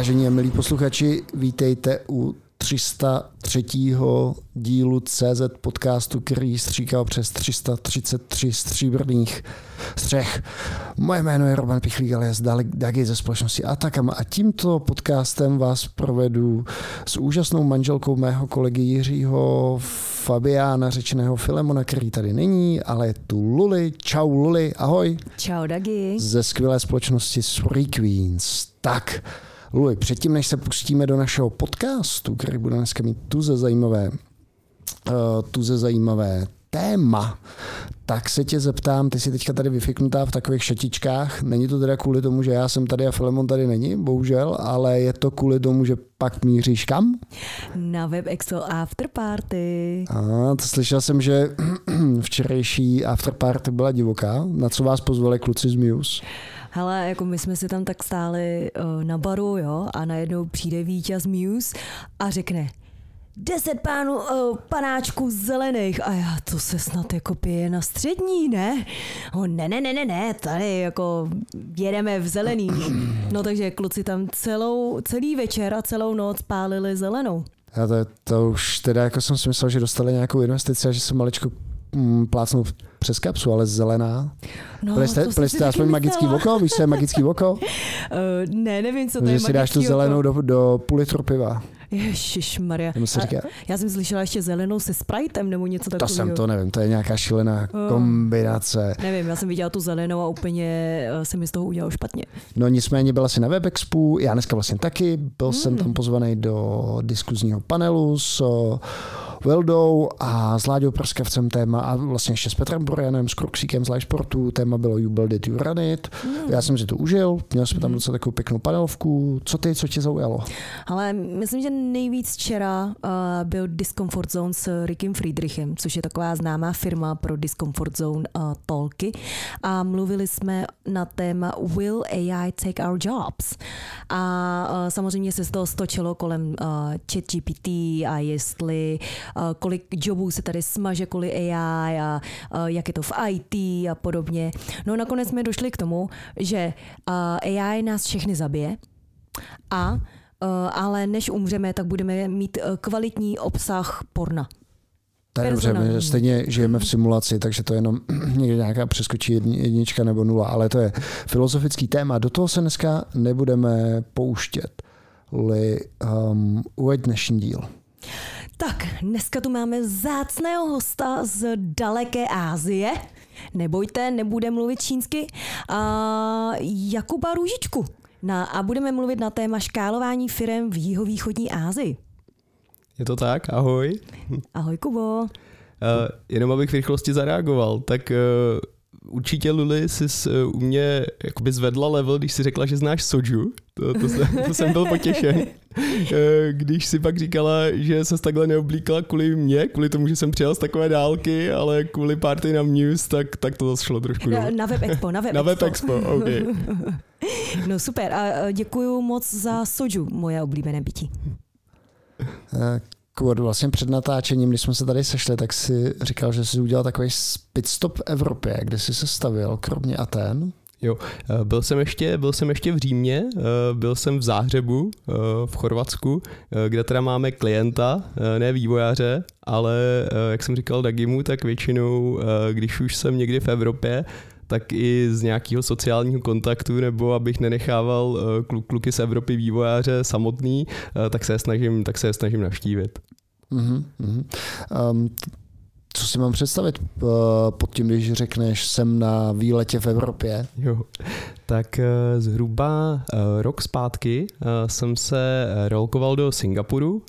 Vážení a milí posluchači, vítejte u 303. dílu CZ podcastu, který stříkal přes 333 stříbrných střech. Moje jméno je Roman Pichlík, alias Dagi ze společnosti Atakama a tímto podcastem vás provedu s úžasnou manželkou mého kolegy Jiřího Fabiána, řečeného Filemona, který tady není, ale je tu Luli. Čau Luli, ahoj. Čau Dagi. Ze skvělé společnosti Three Queens. Tak, Luli, předtím, než se pustíme do našeho podcastu, který bude dneska mít tuze zajímavé, uh, tuze zajímavé téma, tak se tě zeptám, ty jsi teďka tady vyfiknutá v takových šatičkách. Není to teda kvůli tomu, že já jsem tady a Filemon tady není, bohužel, ale je to kvůli tomu, že pak míříš kam? Na Web Expo After Party. A to slyšel jsem, že včerejší After Party byla divoká. Na co vás pozvali kluci z Muse? Hele, jako my jsme si tam tak stáli uh, na baru, jo, a najednou přijde vítěz Muse a řekne, deset pánů uh, panáčků zelených a já to se snad jako pije na střední, ne? Oh, ne, ne, ne, ne, ne, tady jako jedeme v zelený. No takže kluci tam celou, celý večer a celou noc pálili zelenou. Já to, to už teda jako jsem si myslel, že dostali nějakou investici a že se maličko mm, plácnou přes kapsu, ale zelená. No, byli jste, byli jste aspoň magický oko? Víš, co je magický oko? Uh, ne, nevím, co to že je si dáš tu zelenou do, do půl litru piva. Maria. Já jsem slyšela ještě zelenou se Spritem nebo něco takového. To jsem to nevím, to je nějaká šílená oh. kombinace. Nevím, já jsem viděla tu zelenou a úplně eh, se mi z toho udělalo špatně. No nicméně byla si na WebExpu, já dneska vlastně taky, byl hmm. jsem tam pozvaný do diskuzního panelu s Veldou a s Láďou Prskavcem téma a vlastně ještě s Petrem Borojanem, s Kruxíkem z Live Sportu, téma bylo You Build It, You Run It. Mm. Já jsem si to užil, měl jsme tam hmm. docela takovou pěknou panelovku. Co ty, co tě zaujalo? Ale myslím, že nejvíc včera uh, byl Discomfort Zone s Rickem Friedrichem, což je taková známá firma pro Discomfort Zone uh, tolky a mluvili jsme na téma Will AI take our jobs? A uh, samozřejmě se z toho stočilo kolem uh, ChatGPT a jestli kolik jobů se tady smaže kvůli AI a jak je to v IT a podobně. No nakonec jsme došli k tomu, že AI nás všechny zabije a ale než umřeme, tak budeme mít kvalitní obsah porna. To je dobře, my stejně žijeme v simulaci, takže to je jenom někde nějaká přeskočí jednička nebo nula, ale to je filozofický téma. Do toho se dneska nebudeme pouštět. Li, um, uveď dnešní díl. Tak, dneska tu máme zácného hosta z daleké Ázie. Nebojte, nebude mluvit čínsky. A Jakuba Růžičku. Na, a budeme mluvit na téma škálování firem v jihovýchodní Ázii. Je to tak? Ahoj. Ahoj, Kubo. Uh, jenom abych v rychlosti zareagoval, tak uh, určitě Luli jsi uh, u mě jakoby zvedla level, když si řekla, že znáš Soju. To, to, jsem, to jsem byl potěšen. Eh, když si pak říkala, že se takhle neoblíkala kvůli mě, kvůli tomu, že jsem přijel z takové dálky, ale kvůli party na News, tak, tak to zase šlo trošku Na, na Web Expo, na Web, na Web Expo. okay. No super a děkuji moc za Soju, moje oblíbené bytí. Kvůli vlastně před natáčením, když jsme se tady sešli, tak si říkal, že jsi udělal takový pitstop v Evropě, kde jsi se stavil, kromě Aten. Jo, eh, byl jsem ještě, byl jsem ještě v Římě, eh, byl jsem v Záhřebu eh, v Chorvatsku, kde teda máme klienta, ne vývojáře, ale jak jsem říkal Dagimu, tak většinou, když už jsem někdy v Evropě, tak i z nějakého sociálního kontaktu, nebo abych nenechával kluky z Evropy vývojáře samotný, tak se je snažím, tak se je snažím navštívit. Uh-huh. Um, co si mám představit uh, pod tím, když řekneš jsem na výletě v Evropě? Jo, tak zhruba rok zpátky jsem se rolkoval do Singapuru,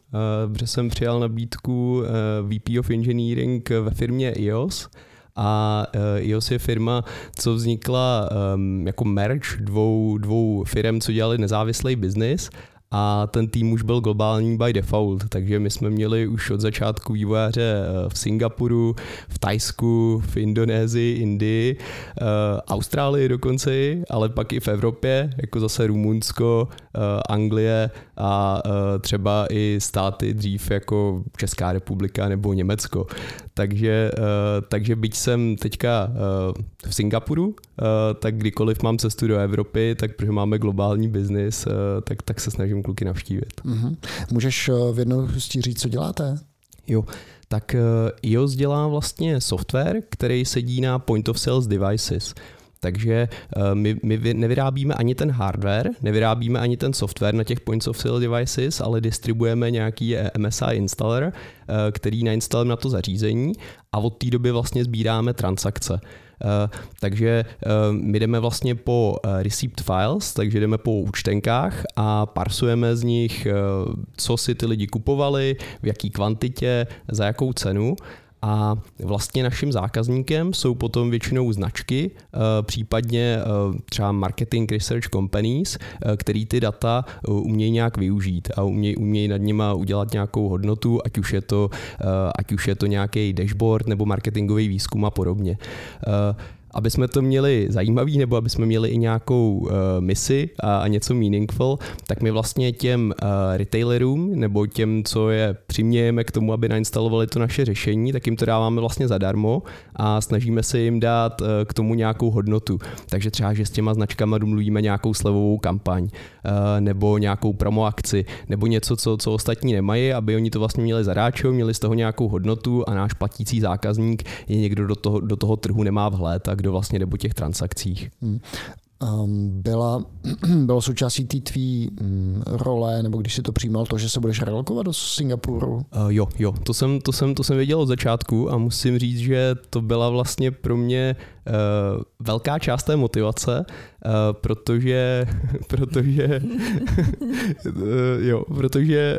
protože jsem přijal nabídku VP of Engineering ve firmě IOS, a IOS je firma, co vznikla um, jako merge dvou, dvou firm, co dělali nezávislý biznis a ten tým už byl globální by default, takže my jsme měli už od začátku vývojáře eh, v Singapuru, v Tajsku, v Indonésii, Indii, eh, Austrálii dokonce, ale pak i v Evropě, jako zase Rumunsko, eh, Anglie a třeba i státy dřív jako Česká republika nebo Německo. Takže, takže byť jsem teďka v Singapuru, tak kdykoliv mám cestu do Evropy, tak protože máme globální biznis, tak, tak se snažím kluky navštívit. Mm-hmm. Můžeš v jednou říct, co děláte? Jo, tak iOS dělá vlastně software, který sedí na point of sales devices. Takže my, my nevyrábíme ani ten hardware, nevyrábíme ani ten software na těch points of sale devices, ale distribuujeme nějaký MSI installer, který nainstalujeme na to zařízení a od té doby vlastně sbíráme transakce. Eh, takže eh, my jdeme vlastně po eh, receipt files, takže jdeme po účtenkách a parsujeme z nich, co si ty lidi kupovali, v jaký kvantitě, za jakou cenu a vlastně naším zákazníkem jsou potom většinou značky, případně třeba marketing research companies, který ty data umějí nějak využít a umějí, umějí nad nima udělat nějakou hodnotu, ať už je to, ať už je to nějaký dashboard nebo marketingový výzkum a podobně aby jsme to měli zajímavý nebo aby jsme měli i nějakou uh, misi a, a něco meaningful, tak my vlastně těm uh, retailerům nebo těm, co je přimějeme k tomu, aby nainstalovali to naše řešení, tak jim to dáváme vlastně zadarmo a snažíme se jim dát uh, k tomu nějakou hodnotu. Takže třeba, že s těma značkama domluvíme nějakou slevovou kampaň uh, nebo nějakou promo akci nebo něco, co, co ostatní nemají, aby oni to vlastně měli zadáčo, měli z toho nějakou hodnotu a náš platící zákazník je někdo do toho, do toho trhu nemá vhled a kdo vlastně jde po těch transakcích. Hmm. Um, byla, bylo součástí té tvý um, role, nebo když si to přijímal, to, že se budeš relokovat do Singapuru? Uh, jo, jo, to jsem, to, jsem, to jsem věděl od začátku a musím říct, že to byla vlastně pro mě uh, velká část té motivace, uh, protože, protože uh, jo, protože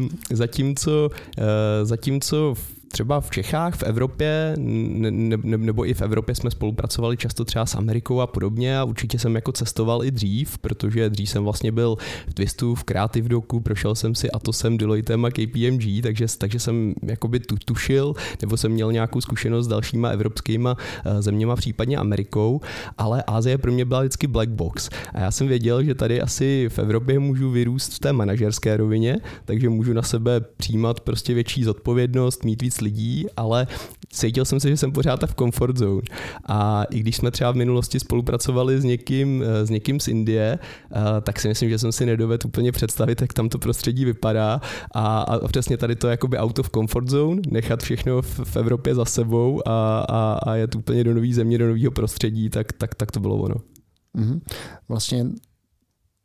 uh, zatímco, uh, zatímco v třeba v Čechách, v Evropě, ne, ne, nebo i v Evropě jsme spolupracovali často třeba s Amerikou a podobně a určitě jsem jako cestoval i dřív, protože dřív jsem vlastně byl v Twistu, v Creative Doku, prošel jsem si a to jsem Deloittem a KPMG, takže, takže jsem jakoby tu, tušil, nebo jsem měl nějakou zkušenost s dalšíma evropskýma eh, zeměma, případně Amerikou, ale Ázie pro mě byla vždycky black box. A já jsem věděl, že tady asi v Evropě můžu vyrůst v té manažerské rovině, takže můžu na sebe přijímat prostě větší zodpovědnost, mít víc lidí, ale cítil jsem se, že jsem pořád v comfort zone. A i když jsme třeba v minulosti spolupracovali s někým, eh, s někým z Indie, eh, tak si myslím, že jsem si nedovedl úplně představit, jak tam to prostředí vypadá. A, a přesně tady to je jakoby out of comfort zone, nechat všechno v, v Evropě za sebou a, a, a jet úplně do nové země, do nového prostředí, tak, tak, tak to bylo ono. Mm-hmm. Vlastně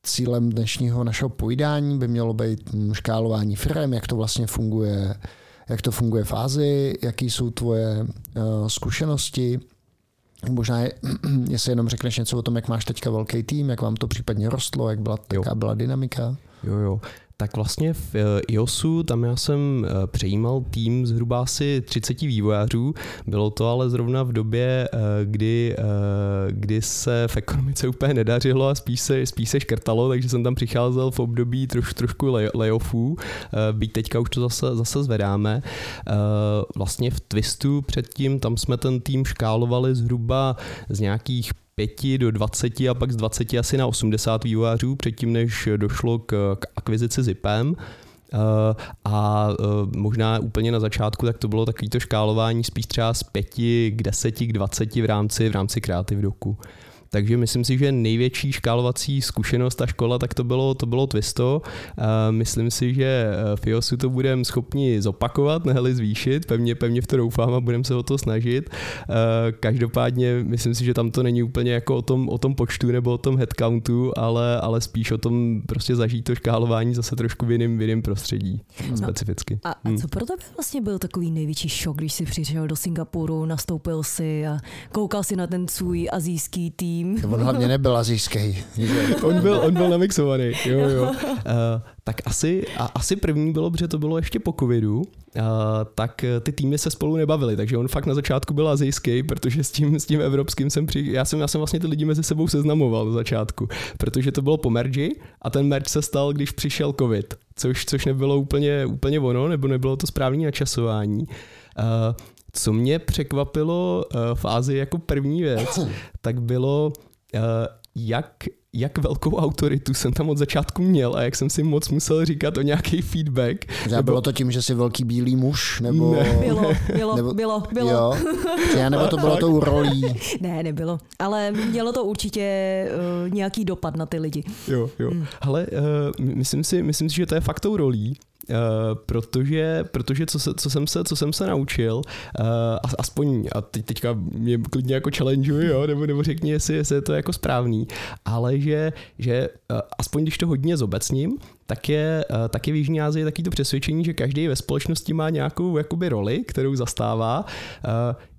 cílem dnešního našeho pojídání by mělo být škálování firm, jak to vlastně funguje jak to funguje v Ázii, jaký jsou tvoje uh, zkušenosti, Možná, je, jestli jenom řekneš něco o tom, jak máš teďka velký tým, jak vám to případně rostlo, jak byla, jaká byla dynamika. Jo, jo. Tak vlastně v eh, iOSu tam já jsem eh, přejímal tým zhruba asi 30 vývojářů. Bylo to ale zrovna v době, eh, kdy, kdy se v ekonomice úplně nedařilo a spíš se, spíš se škrtalo, takže jsem tam přicházel v období troš, trošku layoffů, byť teďka už to zase, zase zvedáme. Vlastně v Twistu předtím, tam jsme ten tým škálovali zhruba z nějakých 5 do 20 a pak z 20 asi na 80 vývojářů předtím, než došlo k, k akvizici ZIPem. Uh, a uh, možná úplně na začátku tak to bylo takovýto škálování spíš třeba z 5 k 10 k 20 v rámci, v rámci Creative Doku. Takže myslím si, že největší škálovací zkušenost a škola, tak to bylo, to bylo Twisto. Myslím si, že eh, v IOSu to budeme schopni zopakovat, nehli zvýšit, pevně, pevně v to doufám a budeme se o to snažit. Eh, každopádně myslím si, že tam to není úplně jako o tom, o tom počtu nebo o tom headcountu, ale, ale spíš o tom prostě zažít to škálování zase trošku v jiném, v jiném prostředí no. specificky. A, a hmm. co pro tebe vlastně byl takový největší šok, když jsi přišel do Singapuru, nastoupil si a koukal si na ten svůj azijský tým, tým. On hlavně nebyl azijský. on, byl, on byl namixovaný, jo, jo. Uh, tak asi, a, asi první bylo, protože to bylo ještě po covidu, uh, tak ty týmy se spolu nebavily, takže on fakt na začátku byl azijský, protože s tím, s tím evropským jsem při... Já jsem, já jsem vlastně ty lidi mezi sebou seznamoval na začátku, protože to bylo po merži a ten merge se stal, když přišel covid, což, což nebylo úplně, úplně ono, nebo nebylo to správné načasování. Uh, co mě překvapilo uh, v Ázii jako první věc, tak bylo, uh, jak jak velkou autoritu jsem tam od začátku měl a jak jsem si moc musel říkat o nějaký feedback. Já nebo... Bylo to tím, že jsi velký bílý muž? Nebo... Ne. Bylo, bylo, nebo... bylo, bylo. Jo? Já nebo to bylo tou rolí? Ne, nebylo. Ale mělo to určitě uh, nějaký dopad na ty lidi. Jo, jo. Hmm. Ale uh, myslím, si, myslím si, že to je fakt tou rolí, protože, protože co, se, co, jsem se, co jsem se naučil, uh, aspoň, a teď, teďka mě klidně jako challenge, jo, nebo, nebo řekni, jestli, jestli je to jako správný, ale že, že uh, aspoň když to hodně zobecním, tak je, tak je v Jižní Asii taky to přesvědčení, že každý ve společnosti má nějakou jakoby roli, kterou zastává,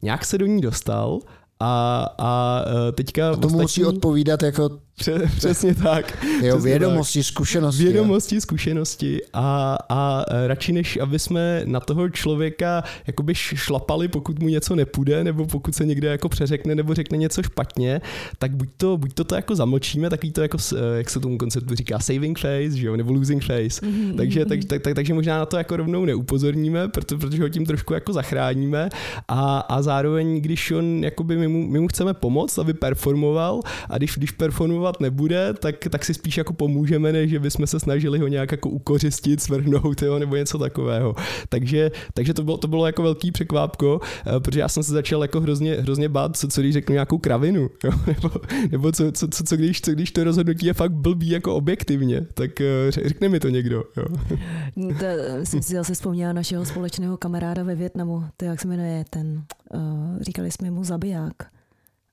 nějak se do ní dostal a, a teďka... A to ostatní... musí odpovídat jako Přesně tak. Jo, Přesně vědomosti, tak. zkušenosti. Vědomosti, zkušenosti a, a radši než, aby jsme na toho člověka jakoby šlapali, pokud mu něco nepůjde, nebo pokud se někde jako přeřekne, nebo řekne něco špatně, tak buď to, buď to, to jako zamlčíme, takový to jako, jak se tomu konceptu říká, saving face, že jo, nebo losing face. Mm-hmm. Takže, tak, tak, tak, takže možná na to jako rovnou neupozorníme, proto, protože ho tím trošku jako zachráníme a, a zároveň, když on, jakoby my mu, my mu chceme pomoct, aby performoval a když, když performoval fungovat nebude, tak, tak si spíš jako pomůžeme, než že bychom se snažili ho nějak jako ukořistit, svrhnout jo, nebo něco takového. Takže, takže to, bylo, to bylo jako velký překvápko, eh, protože já jsem se začal jako hrozně, hrozně bát, co, co když řeknu nějakou kravinu, jo, nebo, nebo co, co, co, co, když, co když to rozhodnutí je fakt blbý jako objektivně, tak eh, řekne mi to někdo. Jo. To, jsem si zase vzpomněla našeho společného kamaráda ve Větnamu, to jak se jmenuje ten, říkali jsme mu zabiják.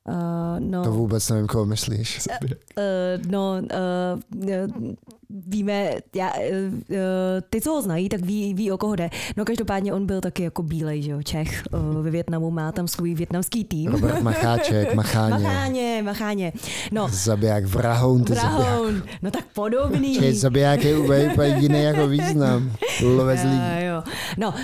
Uh, no, to vůbec nevím, koho myslíš. Uh, uh, no, uh, víme, já, uh, ty, co ho znají, tak ví, ví, o koho jde. No každopádně on byl taky jako bílej, že jo, Čech uh, ve Větnamu, má tam svůj větnamský tým. Robert Macháček, Macháně. Macháně, Macháně. No. Zabiják, Vrahoun, ty Vrahoun, zabiják. no tak podobný. Čej, zabiják je úplně jiný jako význam. Lovezlí. Jo, jo. No, uh,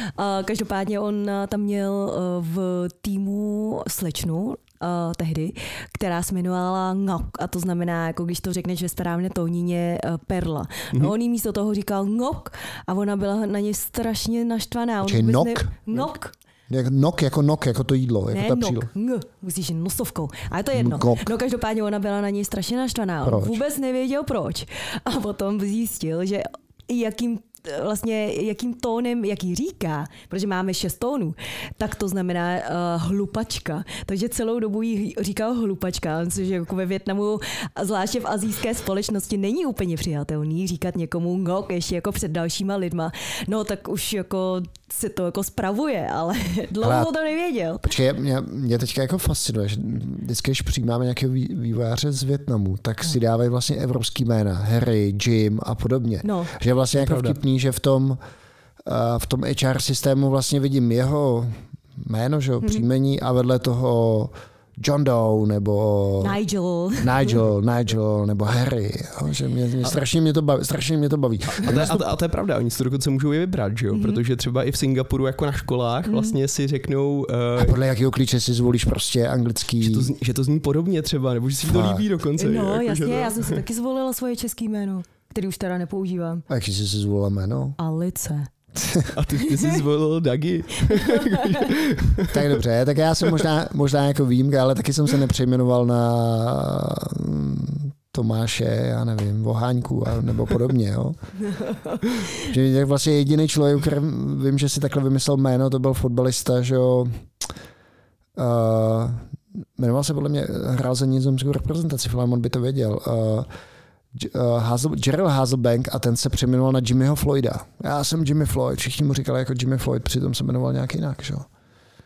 každopádně on tam měl uh, v týmu slečnu, uh, tehdy, která se jmenovala Ngok a to znamená, jako když to řekneš ve správné tónině, uh, perla. Mm-hmm. No on jí místo toho říkal Ngok a ona byla na ně strašně naštvaná. Čiže nok? Ne... Nok. Jak nok, jako nok, jako to jídlo, jako ne, ta nok, ng, musíš nosovkou. Ale to je jedno. Ngok. No každopádně ona byla na něj strašně naštvaná. On proč? vůbec nevěděl proč. A potom zjistil, že jakým vlastně jakým tónem, jaký říká, protože máme šest tónů, tak to znamená uh, hlupačka. Takže celou dobu jí říkal hlupačka, což jako ve Větnamu, zvláště v azijské společnosti, není úplně přijatelný říkat někomu ngok ještě jako před dalšíma lidma. No tak už jako se to jako spravuje, ale dlouho ale, to nevěděl. Počkej, mě, mě teďka jako fascinuje, že vždycky, když přijímáme nějakého vývojáře z Větnamu, tak no. si dávají vlastně evropský jména, Harry, Jim a podobně. No, že vlastně jako vtipný, že v tom, v tom HR systému vlastně vidím jeho jméno, že jo, hmm. příjmení a vedle toho John Doe nebo Nigel, Nigel, Nigel nebo Harry. Jo, že mě, mě, strašně, mě to baví, strašně mě to baví. A to, je, a, to, a to je pravda, oni si to dokonce můžou i vybrat, že jo? Mm-hmm. protože třeba i v Singapuru jako na školách mm-hmm. vlastně si řeknou... Uh, a podle jakého klíče si zvolíš prostě anglický... Že to, zní, že to zní podobně třeba, nebo že si to líbí dokonce. No jako, jasně, to... já jsem si taky zvolila svoje české jméno, který už teda nepoužívám. A jak jsi si zvolila jméno? Alice. A ty, ty jsi zvolil Dagi. tak dobře, tak já jsem možná, možná jako výjimka, ale taky jsem se nepřejmenoval na mm, Tomáše, já nevím, Voháňku a, nebo podobně. Jo. že vlastně jediný člověk, který vím, že si takhle vymyslel jméno, to byl fotbalista, že jo, uh, jmenoval se podle mě, hrál za nizozemskou reprezentaci, Flamon by to věděl. Uh, uh, Hazel, Gerald Hazelbank a ten se přejmenoval na Jimmyho Floyda. Já jsem Jimmy Floyd, všichni mu říkali jako Jimmy Floyd, přitom se jmenoval nějak jinak. Že?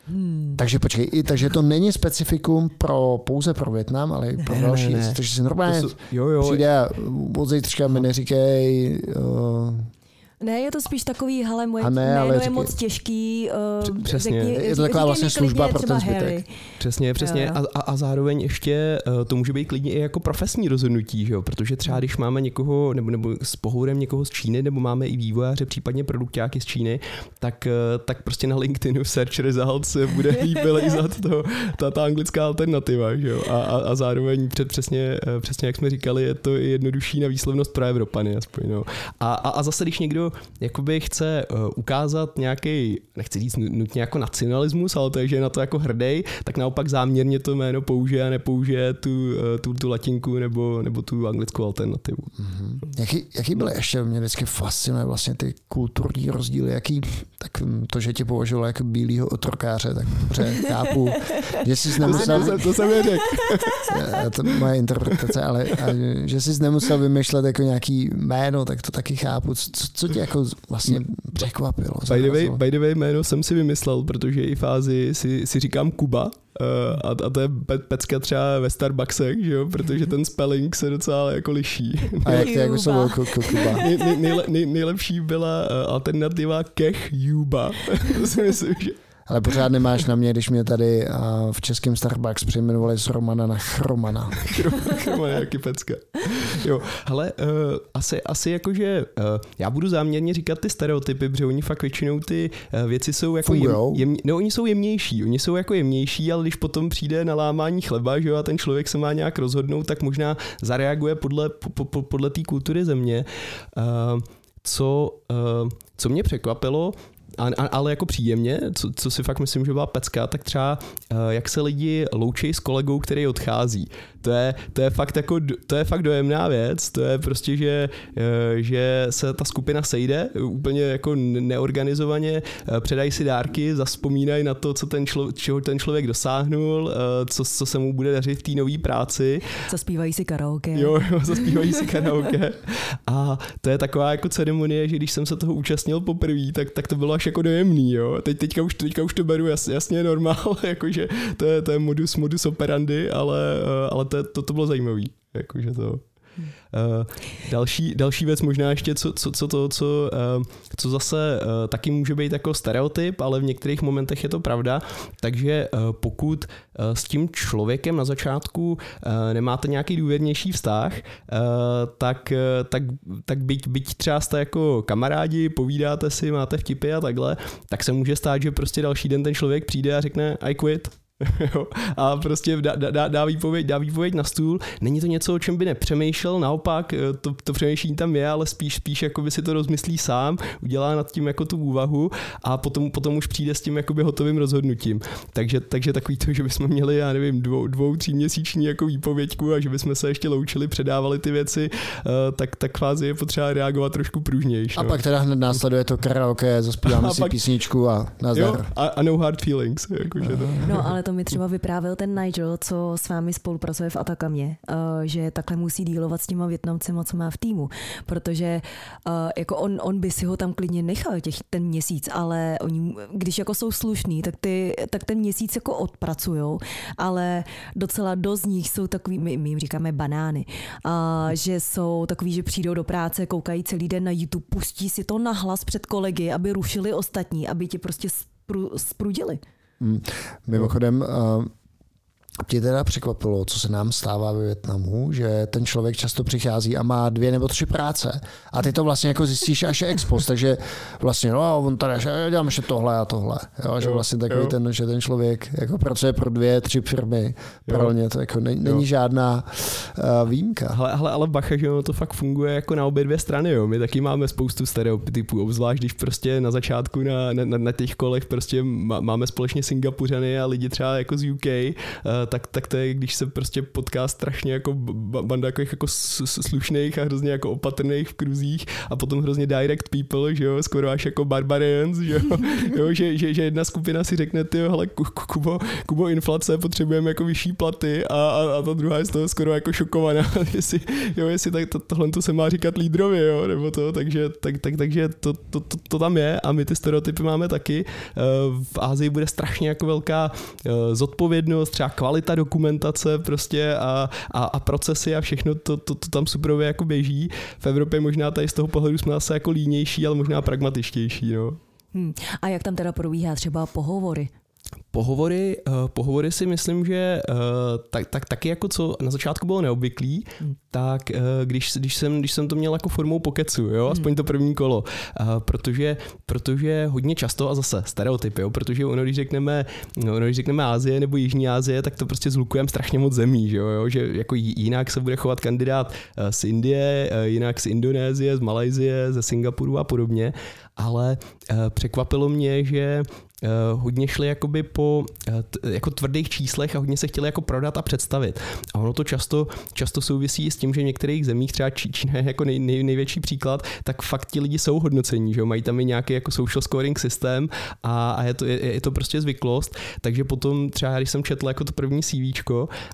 Hmm. Takže počkej, i, takže to není specifikum pro, pouze pro Větnam, ale i pro ne, další. Ne, ne. Takže si normálně jsou, jo, jo. přijde od zítřka mi neříkej uh, Ne, je to spíš takový, hele, moje A ne, jméno ale je moc těžký. Uh, Přesně. Je to taková vlastně služba pro ten zbytek. Přesně, přesně. Jo, A, a, a zároveň ještě eh, to může být klidně i jako profesní rozhodnutí, že jo? protože třeba když máme někoho, nebo, nebo s pohovorem někoho z Číny, nebo máme i vývojáře, případně produktáky z Číny, tak, eh, tak prostě na LinkedInu search results bude líp vylejzat to, ta, ta anglická alternativa. Že jo? A, a, a zároveň před, přesně, přesně jak jsme říkali, je to i jednodušší na výslovnost pro Evropany aspoň. No. A, a, a zase, když někdo jakoby chce uh, ukázat nějaký, nechci říct nu- nutně jako nacionalismus, ale to je, že je na to jako hrdý, tak naopak záměrně to jméno použije a nepoužije tu, uh, tu, tu latinku nebo, nebo tu anglickou alternativu. Jaký, jaký byly ještě, mě vždycky fascinuje vlastně ty kulturní rozdíly, jaký, tak hm, to, že tě považoval jako bílýho otrokáře, tak dobře, chápu, že jsi To nemusel, jsem, to jsem neřekl. Eh, to je moje interpretace, ale a, že jsi nemusel vymýšlet jako nějaký jméno, tak to taky chápu. Co, co tě jako vlastně překvapilo? By the, way, by the way, jméno jsem si vymyslel, protože i fázi si, si říkám Kuba, uh, a, a to je pe- pecka třeba ve Starbucksech, že jo, protože ten spelling se docela jako liší. A jak ty jako jako Kuba? Nej, nej, nejle, nej, nejlepší byla uh, alternativa Kech Juba. to si myslím, že Ale pořád nemáš na mě, když mě tady v českém Starbucks přejmenovali z Romana na Chromana. Chroma nějaký pecka. Jo, ale uh, asi, asi jakože uh, já budu záměrně říkat ty stereotypy, protože oni fakt většinou ty uh, věci jsou jako jem, jem, no oni jsou jemnější, oni jsou jako jemnější, ale když potom přijde na lámání chleba, že jo, a ten člověk se má nějak rozhodnout, tak možná zareaguje podle, po, po, podle té kultury země. Uh, co, uh, co mě překvapilo, a, a, ale jako příjemně, co, co si fakt myslím, že byla pecka, tak třeba uh, jak se lidi loučí s kolegou, který odchází. To je, to je fakt jako, to je fakt dojemná věc, to je prostě, že, uh, že se ta skupina sejde úplně jako ne- neorganizovaně, uh, předají si dárky, zaspomínají na to, co ten člo, čeho ten člověk dosáhnul, uh, co, co se mu bude dařit v té nové práci Zaspívají si karaoke. Jo, jo, zaspívají si karaoke. A to je taková jako ceremonie, že když jsem se toho účastnil poprvé, tak, tak to bylo až jako dojemný, jo. Teď, teďka, už, teďka už to beru jasně, jasně normál, jakože to je, to je modus, modus operandi, ale, eh, ale to, to, to bylo zajímavý. Jakože to... Uh, další, další věc možná ještě, co, co, co to, co, uh, co zase uh, taky může být jako stereotyp, ale v některých momentech je to pravda, takže pokud s tím člověkem na začátku nemáte nějaký důvěrnější vztah, tak, tak, tak byť, byť třeba jste jako kamarádi, povídáte si, máte vtipy a takhle, tak se může stát, že prostě další den ten člověk přijde a řekne I quit, Jo, a prostě dá, dá, dá, výpověď, dá výpověď na stůl. Není to něco, o čem by nepřemýšlel, naopak eh, to, to přemýšlení tam je, ale spíš, spíš jako by si to rozmyslí sám, udělá nad tím jako tu úvahu a potom, potom už přijde s tím jakoby hotovým rozhodnutím. Takže, takže takový to, že bychom měli, já nevím, dvou, dvou tří měsíční jako výpověďku a že bychom se ještě loučili, předávali ty věci, eh, tak, tak fázi je potřeba reagovat trošku pružnější. A pak teda hned následuje to karaoke, zaspíváme A si pak- písničku a jo, nazdar. a, a no hard feelings. Jakože to. No, ale to mi třeba vyprávěl ten Nigel, co s vámi spolupracuje v Atakamě, uh, že takhle musí dílovat s těma Větnamcema, co má v týmu, protože uh, jako on, on by si ho tam klidně nechal těch, ten měsíc, ale oni, když jako jsou slušní, tak, ty, tak ten měsíc jako odpracujou, ale docela dost z nich jsou takový, my, my jim říkáme banány, uh, že jsou takový, že přijdou do práce, koukají celý den na YouTube, pustí si to na hlas před kolegy, aby rušili ostatní, aby tě prostě spru, sprudili. Mm. Mimochodem, Tě teda překvapilo, co se nám stává ve Větnamu, že ten člověk často přichází a má dvě nebo tři práce. A ty to vlastně jako zjistíš až ex post, takže vlastně, no on tady, já dělám ještě tohle a tohle. Jo, že Jo, vlastně takový jo. ten, že ten člověk jako pracuje pro dvě, tři firmy. Jo. Pro ně to jako není, není žádná uh, výjimka. Hele, hele, ale bacha, že ono to fakt funguje jako na obě dvě strany, jo. My taky máme spoustu stereotypů, obzvlášť když prostě na začátku na, na, na těch kolech prostě má- máme společně Singapuřany a lidi třeba jako z UK, uh, tak, tak to je, když se prostě potká strašně jako ba- banda jako, jako slušných a hrozně jako opatrných v kruzích a potom hrozně direct people, že jo, skoro až jako barbarians, že jo, jo že, že, že, jedna skupina si řekne, ty hele, Ku- Ku- Kubo, Kubo, inflace, potřebujeme jako vyšší platy. A, a, a ta druhá je z toho skoro jako šokovaná, jestli, jo, jestli tak to, tohle to se má říkat lídrovi, jo, nebo to, takže, tak, tak, takže to, to, to, to, tam je a my ty stereotypy máme taky. Eh, V Ázii bude strašně jako velká eh, zodpovědnost, třeba kvalita kvalita dokumentace prostě a, a, a procesy a všechno to, to, to tam super jako běží. V Evropě možná tady z toho pohledu jsme zase jako línější, ale možná pragmatičtější. No. Hmm. A jak tam teda probíhá třeba pohovory? Pohovory, uh, pohovory si myslím, že uh, tak, tak, taky jako co na začátku bylo neobvyklý, hmm. tak uh, když, když, jsem, když jsem to měl jako formou pokecu, jo, hmm. aspoň to první kolo, uh, protože, protože hodně často, a zase stereotypy, jo, protože ono, když řekneme, no, ono, když řekneme Ázie nebo Jižní Asie, tak to prostě zlukujeme strašně moc zemí, že, jo, že jako jinak se bude chovat kandidát z Indie, jinak z Indonésie, z Malajzie, ze Singapuru a podobně, ale překvapilo mě, že hodně šli jakoby po t, jako tvrdých číslech a hodně se chtěli jako prodat a představit. A ono to často, často souvisí s tím, že v některých zemích, třeba Čína je jako nej, nej, největší příklad, tak fakt ti lidi jsou hodnocení, že mají tam i nějaký jako social scoring systém a, a je, to, je, je, to prostě zvyklost. Takže potom třeba, když jsem četl jako to první CV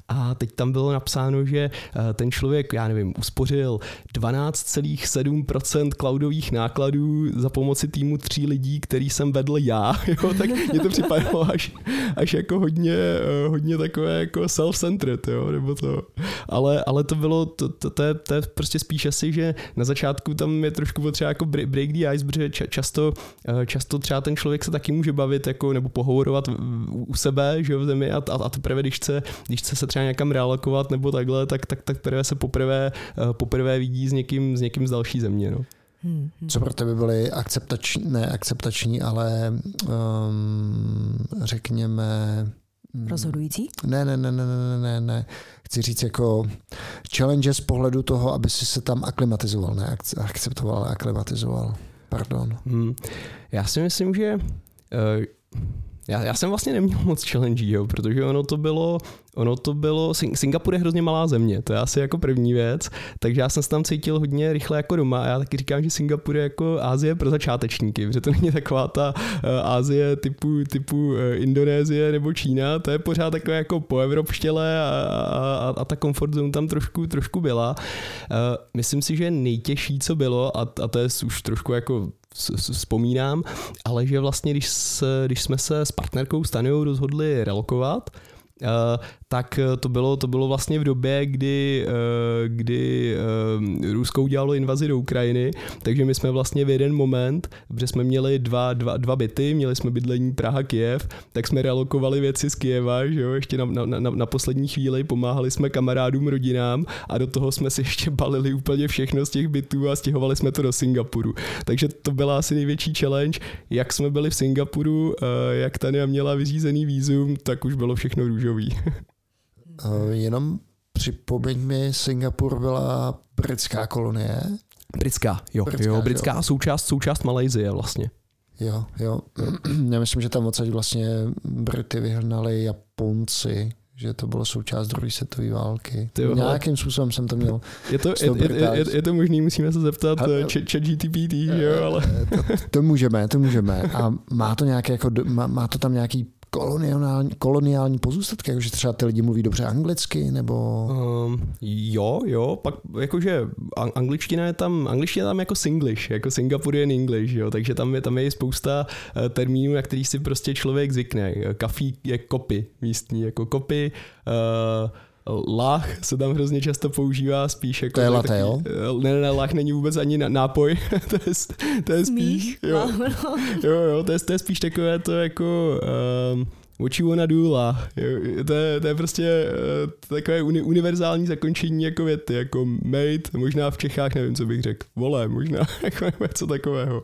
a teď tam bylo napsáno, že uh, ten člověk, já nevím, uspořil 12,7% cloudových nákladů za pomoci týmu tří lidí, který jsem vedl já, jo, tak mě to připadalo až, až jako hodně, eh, hodně takové jako self-centered, jo, nebo to. Ale, ale to bylo, to, to, to, je, to je prostě spíš asi, že na začátku tam je trošku potřeba jako break the ice, protože často, eh, často třeba ten člověk se taky může bavit jako, nebo pohovorovat u sebe, že jo, v zemi a, a, a teprve, když chce, když chce se třeba někam realokovat nebo takhle, tak, tak, tak teprve se poprvé, eh, poprvé vidí s někým, s někým z další země, no. Hmm, hmm. Co pro tebe byly akceptační, ne akceptační, ale um, řekněme... Hmm, Rozhodující? Ne, ne, ne, ne, ne, ne, ne. Chci říct jako challenge z pohledu toho, aby si se tam aklimatizoval, ne akceptoval, ale aklimatizoval. Pardon. Hmm. Já si myslím, že uh, já, já jsem vlastně neměl moc challenge, jo, protože ono to bylo, ono to bylo, Singapur je hrozně malá země, to je asi jako první věc, takže já jsem se tam cítil hodně rychle jako doma a já taky říkám, že Singapur je jako Ázie pro začátečníky, protože to není taková ta Ázie typu, typu uh, Indonésie nebo Čína, to je pořád takové jako po evropštěle a, a, a ta comfort zone tam trošku, trošku byla. Uh, myslím si, že nejtěžší, co bylo, a, a to je už trošku jako vzpomínám, ale že vlastně, když, se, když jsme se s partnerkou Stanjou rozhodli relokovat, tak to bylo, to bylo vlastně v době, kdy, uh, kdy Rusko udělalo invazi do Ukrajiny, takže my jsme vlastně v jeden moment, protože jsme měli dva, dva, dva byty, měli jsme bydlení Praha, Kijev, tak jsme relokovali věci z Kijeva, že jo, ještě na, na, na, na poslední chvíli pomáhali jsme kamarádům, rodinám a do toho jsme si ještě balili úplně všechno z těch bytů a stěhovali jsme to do Singapuru. Takže to byla asi největší challenge, jak jsme byli v Singapuru, jak Tania měla vyřízený výzum, tak už bylo všechno růžové růžový. Eh, jenom připomeň mi, Singapur byla britská kolonie. Britská, jo, britská, jo, britská jo. součást, součást Malajzie vlastně. Jo, jo. Já myslím, že tam odsaď vlastně Brity vyhnali Japonci, že to bylo součást druhé světové války. Tyjo, Nějakým způsobem jsem to měl. Je to, je, je, je, je to možný, musíme se zeptat chat GTPT, jo, ale... To, to, můžeme, to můžeme. A má to nějaké, jako, má, má to tam nějaký koloniální, koloniální pozůstatky, jakože třeba ty lidi mluví dobře anglicky, nebo... Um, jo, jo, pak jakože angličtina je tam, angličtina je tam jako Singlish, jako Singapurian English, jo, takže tam je, tam je spousta uh, termínů, na který si prostě člověk zvykne. Kafí je kopy místní, jako kopy, uh, Lach se tam hrozně často používá spíš jako... To je latte, jo? Eh, ne, ne, lach není vůbec ani nápoj, to, je, to je spíš... Jo, jo, jo to, je, to je spíš takové to jako... Um, what you wanna do, la. To je, to je prostě uh, takové uni, univerzální zakončení jako věty, jako mate, možná v Čechách nevím, co bych řekl, vole, možná, jako něco takového.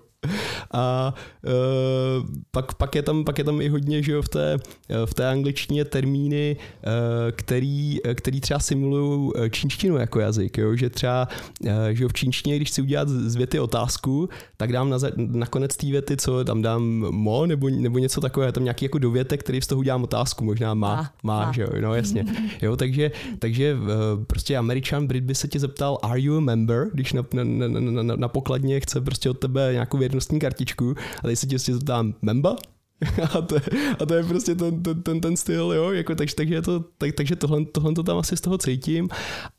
A uh, pak, pak, je tam, pak je tam i hodně, že jo, v té, v té angličtině termíny, uh, který, který třeba simulují čínštinu jako jazyk, jo, že třeba, uh, že jo, v čínštině, když chci udělat z věty otázku, tak dám na, na konec té věty, co tam dám mo, nebo, nebo něco takového, tam nějaký jako dovětek, který z toho udělám otázku, možná má, a, má, a. že jo, no jasně. Jo, takže, takže uh, prostě Američan, Brit by se tě zeptal, are you a member, když na, na, na, na, na pokladně chce prostě od tebe nějakou věc přednostní kartičku a tady se tě zeptám, memba? a, to, a to je prostě ten, ten, ten, ten styl, jo, jako, tak, takže, to, tak, takže tohle, tohle to tam asi z toho cítím.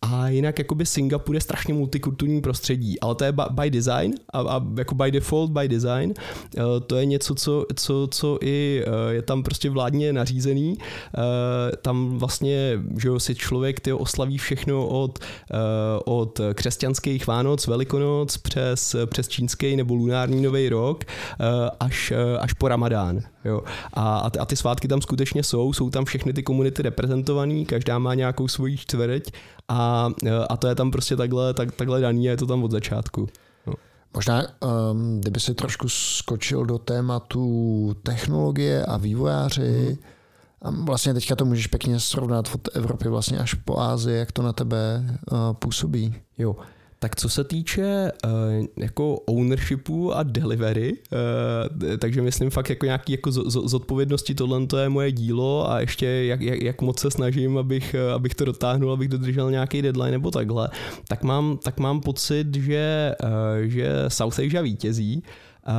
A jinak jakoby Singapur je strašně multikulturní prostředí, ale to je by design a, a jako by default, by design, uh, to je něco, co, co, co i uh, je tam prostě vládně nařízený, uh, tam vlastně, že jo, si člověk ty oslaví všechno od, od křesťanských Vánoc, Velikonoc přes, přes čínský nebo lunární nový rok až, až po Ramadán. Jo. A, a ty svátky tam skutečně jsou, jsou tam všechny ty komunity reprezentované, každá má nějakou svoji čtvereť a, a to je tam prostě takhle, tak, takhle daný a je to tam od začátku. No. Možná, um, kdyby si trošku skočil do tématu technologie a vývojáři, mm. a vlastně teďka to můžeš pěkně srovnat od Evropy vlastně až po Ázii, jak to na tebe uh, působí. Jo, tak co se týče uh, jako ownershipu a delivery, uh, takže myslím fakt jako nějaký jako z, z, zodpovědnosti, tohle to je moje dílo a ještě jak, jak, jak moc se snažím, abych, uh, abych to dotáhnul, abych dodržel nějaký deadline nebo takhle, tak mám, tak mám pocit, že, uh, že South Asia vítězí. Uh,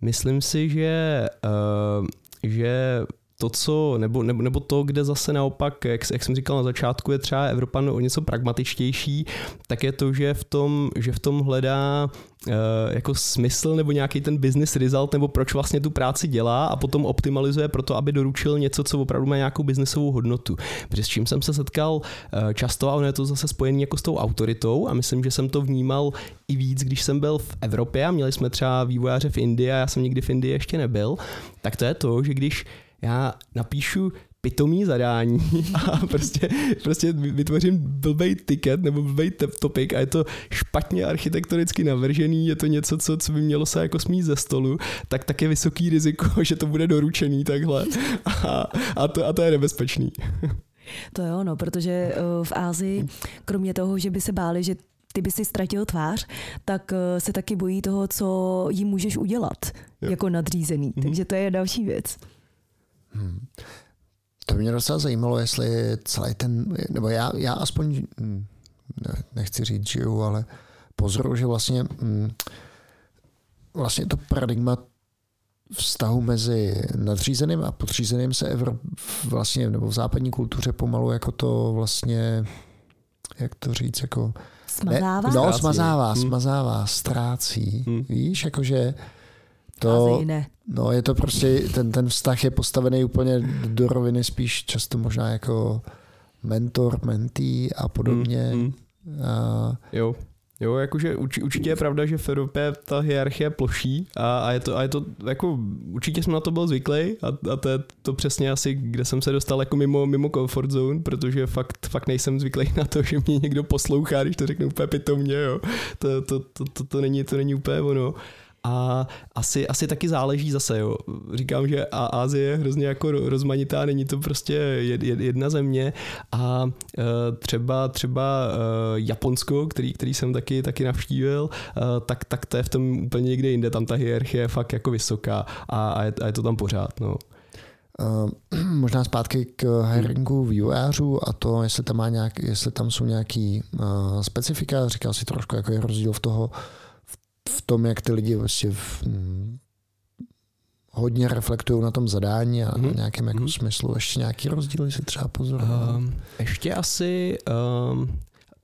myslím si, že, uh, že to, co, nebo, nebo, nebo to, kde zase naopak, jak, jak jsem říkal na začátku, je třeba Evropan o něco pragmatičtější, tak je to, že v tom, že v tom hledá uh, jako smysl nebo nějaký ten business result, nebo proč vlastně tu práci dělá a potom optimalizuje pro to, aby doručil něco, co opravdu má nějakou biznesovou hodnotu. Protože s čím jsem se setkal uh, často a ono je to zase spojený jako s tou autoritou a myslím, že jsem to vnímal i víc, když jsem byl v Evropě a měli jsme třeba vývojáře v Indii a já jsem nikdy v Indii ještě nebyl, tak to je to, že když já napíšu pitomý zadání a prostě, prostě vytvořím blbej ticket nebo blbej topic a je to špatně architektonicky navržený, je to něco, co, co by mělo se jako smít ze stolu, tak tak je vysoký riziko, že to bude doručený takhle a, a, to, a to je nebezpečný. To jo, no, protože eh, v Ázii, kromě toho, že by se báli, že ty by si ztratil tvář, tak eh, se taky bojí toho, co jim můžeš udělat jo. jako nadřízený. Mm-hmm. Takže to je další věc. Hmm. To by mě docela zajímalo, jestli celý ten, nebo já, já aspoň, hm, ne, nechci říct žiju, ale pozoruju, že vlastně, hm, vlastně to paradigma vztahu mezi nadřízeným a podřízeným se Evro, vlastně, nebo v západní kultuře pomalu jako to vlastně, jak to říct, jako... Smazává? Ne, no, smazává, hmm. smazává, ztrácí. Hmm. Víš, jakože to, ne. No, je to prostě, ten, ten vztah je postavený úplně do roviny spíš často možná jako mentor, mentý a podobně. Mm, mm. A... Jo. Jo, jakože určitě je pravda, že v Evropě ta hierarchie ploší a, a, je to, a je to jako, určitě jsem na to byl zvyklý a, a to je to přesně asi, kde jsem se dostal jako mimo, mimo comfort zone, protože fakt, fakt nejsem zvyklý na to, že mě někdo poslouchá, když to řekne úplně pitomně, jo. To, to, to, to, to, není, to není úplně ono. A asi, asi taky záleží zase, jo. Říkám, že Ázie je hrozně jako rozmanitá, není to prostě jedna země a e, třeba třeba e, Japonsko, který, který jsem taky, taky navštívil, e, tak, tak to je v tom úplně někde jinde, tam ta hierarchie je fakt jako vysoká a, a, je, a je to tam pořád, no. Uh, možná zpátky k hiringu vývojářů a to, jestli tam, má nějak, jestli tam jsou nějaký uh, specifika, říkal si trošku, jako je rozdíl v toho, v tom, jak ty lidi vlastně v, hm, hodně reflektují na tom zadání a mm-hmm. na nějakém jako mm-hmm. smyslu. Ještě nějaký rozdíl, si třeba pozor. Um, ještě asi um,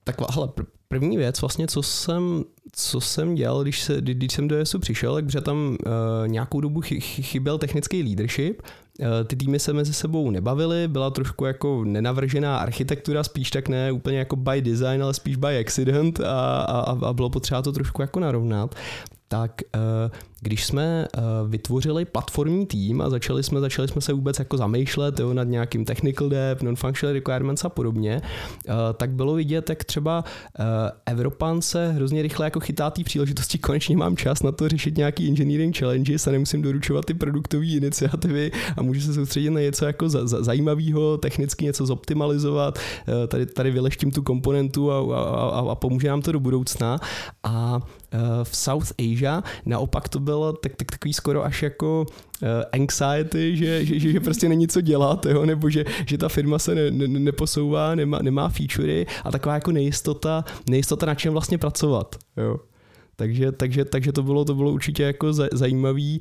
taková, hele, první věc vlastně, co jsem, co jsem dělal, když, se, když jsem do ESu přišel, takže tam uh, nějakou dobu chyběl technický leadership, Eh, ty týmy se mezi sebou nebavily, byla trošku jako nenavržená architektura, spíš tak ne úplně jako by design, ale spíš by accident a, a, a bylo potřeba to trošku jako narovnat. Tak eh, když jsme eh, vytvořili platformní tým a začali jsme, začali jsme se vůbec jako zamýšlet jo, nad nějakým technical dev, non-functional requirements a podobně, eh, tak bylo vidět, jak třeba Evropan se hrozně rychle jako chytá té příležitosti, konečně mám čas na to řešit nějaký engineering challenges a nemusím doručovat ty produktové iniciativy a můžu se soustředit na něco jako zajímavého, technicky něco zoptimalizovat, tady, tady vyleštím tu komponentu a, a, a, a pomůže nám to do budoucna a v South Asia. Naopak to bylo tak, tak, takový skoro až jako uh, anxiety, že, že, že, že prostě není co dělat, jo? nebo že, že ta firma se ne, ne, neposouvá, nemá, nemá featurey a taková jako nejistota, nejistota na čem vlastně pracovat. Jo? Takže, takže, takže to bylo to bylo určitě jako zajímavý,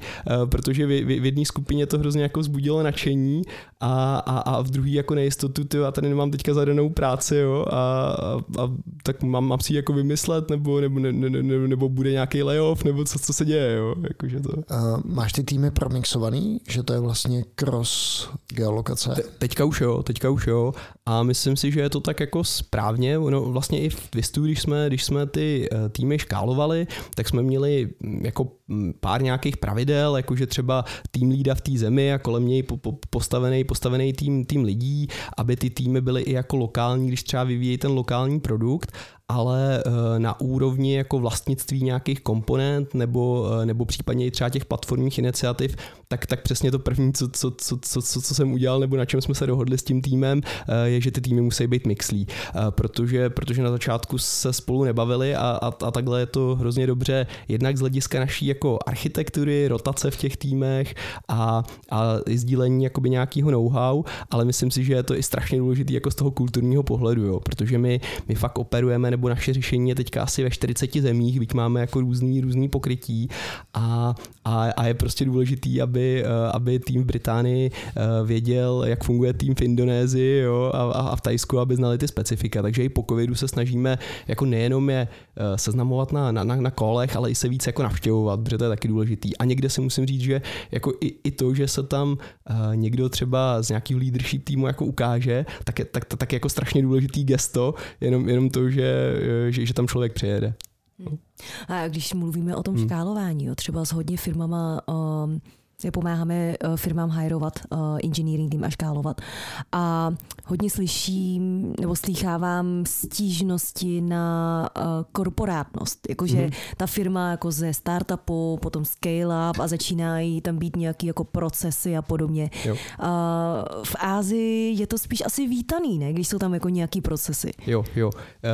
protože v, v jedné skupině to hrozně jako vzbudilo nadšení a, a, a v druhé jako nejistotu, ty já tady nemám teďka zadanou práci, jo, a, a, a tak mám, mám si jako vymyslet, nebo, nebo, ne, ne, ne, nebo bude nějaký layoff, nebo co, co se děje, jo, jakože to. Uh, máš ty týmy promixovaný, že to je vlastně cross geolokace? Te, teďka už jo, teďka už jo a myslím si, že je to tak jako správně, no vlastně i v Twistu, když jsme, když jsme ty eh, týmy škálovali, tak jsme měli mm, jako mm, pár nějakých pravidel, jakože třeba tým lída v té zemi a kolem něj postavený, postavený tým, tým lidí, aby ty týmy byly i jako lokální, když třeba vyvíjejí ten lokální produkt ale eh, na úrovni jako vlastnictví nějakých komponent nebo, eh, nebo případně i třeba těch platformních iniciativ, tak, tak přesně to první, co, co, co, co, co, jsem udělal nebo na čem jsme se dohodli s tím týmem, eh, je, že ty týmy musí být mixlí, protože, protože na začátku se spolu nebavili a, a, a takhle je to hrozně dobře. Jednak z hlediska naší jako architektury, rotace v těch týmech a, a sdílení jakoby nějakého know-how, ale myslím si, že je to i strašně důležité jako z toho kulturního pohledu, jo, protože my, my fakt operujeme nebo naše řešení je teďka asi ve 40 zemích, byť máme jako různý, různý pokrytí a, a, a je prostě důležitý, aby, eh, aby tým v Británii eh, věděl, jak funguje tým v Indonésii jo, a, a v Tajsku, aby znali ty specifika. Takže i po covidu se snažíme jako nejenom je eh, seznamovat na, na, na, kolech, ale i se víc jako navštěvovat, protože to je taky důležitý. A někde si musím říct, že jako i, i to, že se tam někdo třeba z nějakého leadership týmu jako ukáže, tak je tak, tak, tak jako strašně důležitý gesto, jenom, jenom to, že že, že tam člověk přijede. Hmm. A když mluvíme o tom hmm. škálování, jo, třeba s hodně firmama um, pomáháme eh, firmám hajrovat uh, engineering tým a škálovat. A hodně slyším nebo slýchávám stížnosti na uh, korporátnost. Jakože mm-hmm. ta firma jako ze startupu, potom scale up a začínají tam být nějaký jako procesy a podobně. Jo. V Ázii je to spíš asi vítaný, ne? Když jsou tam jako nějaký procesy. Jo, jo.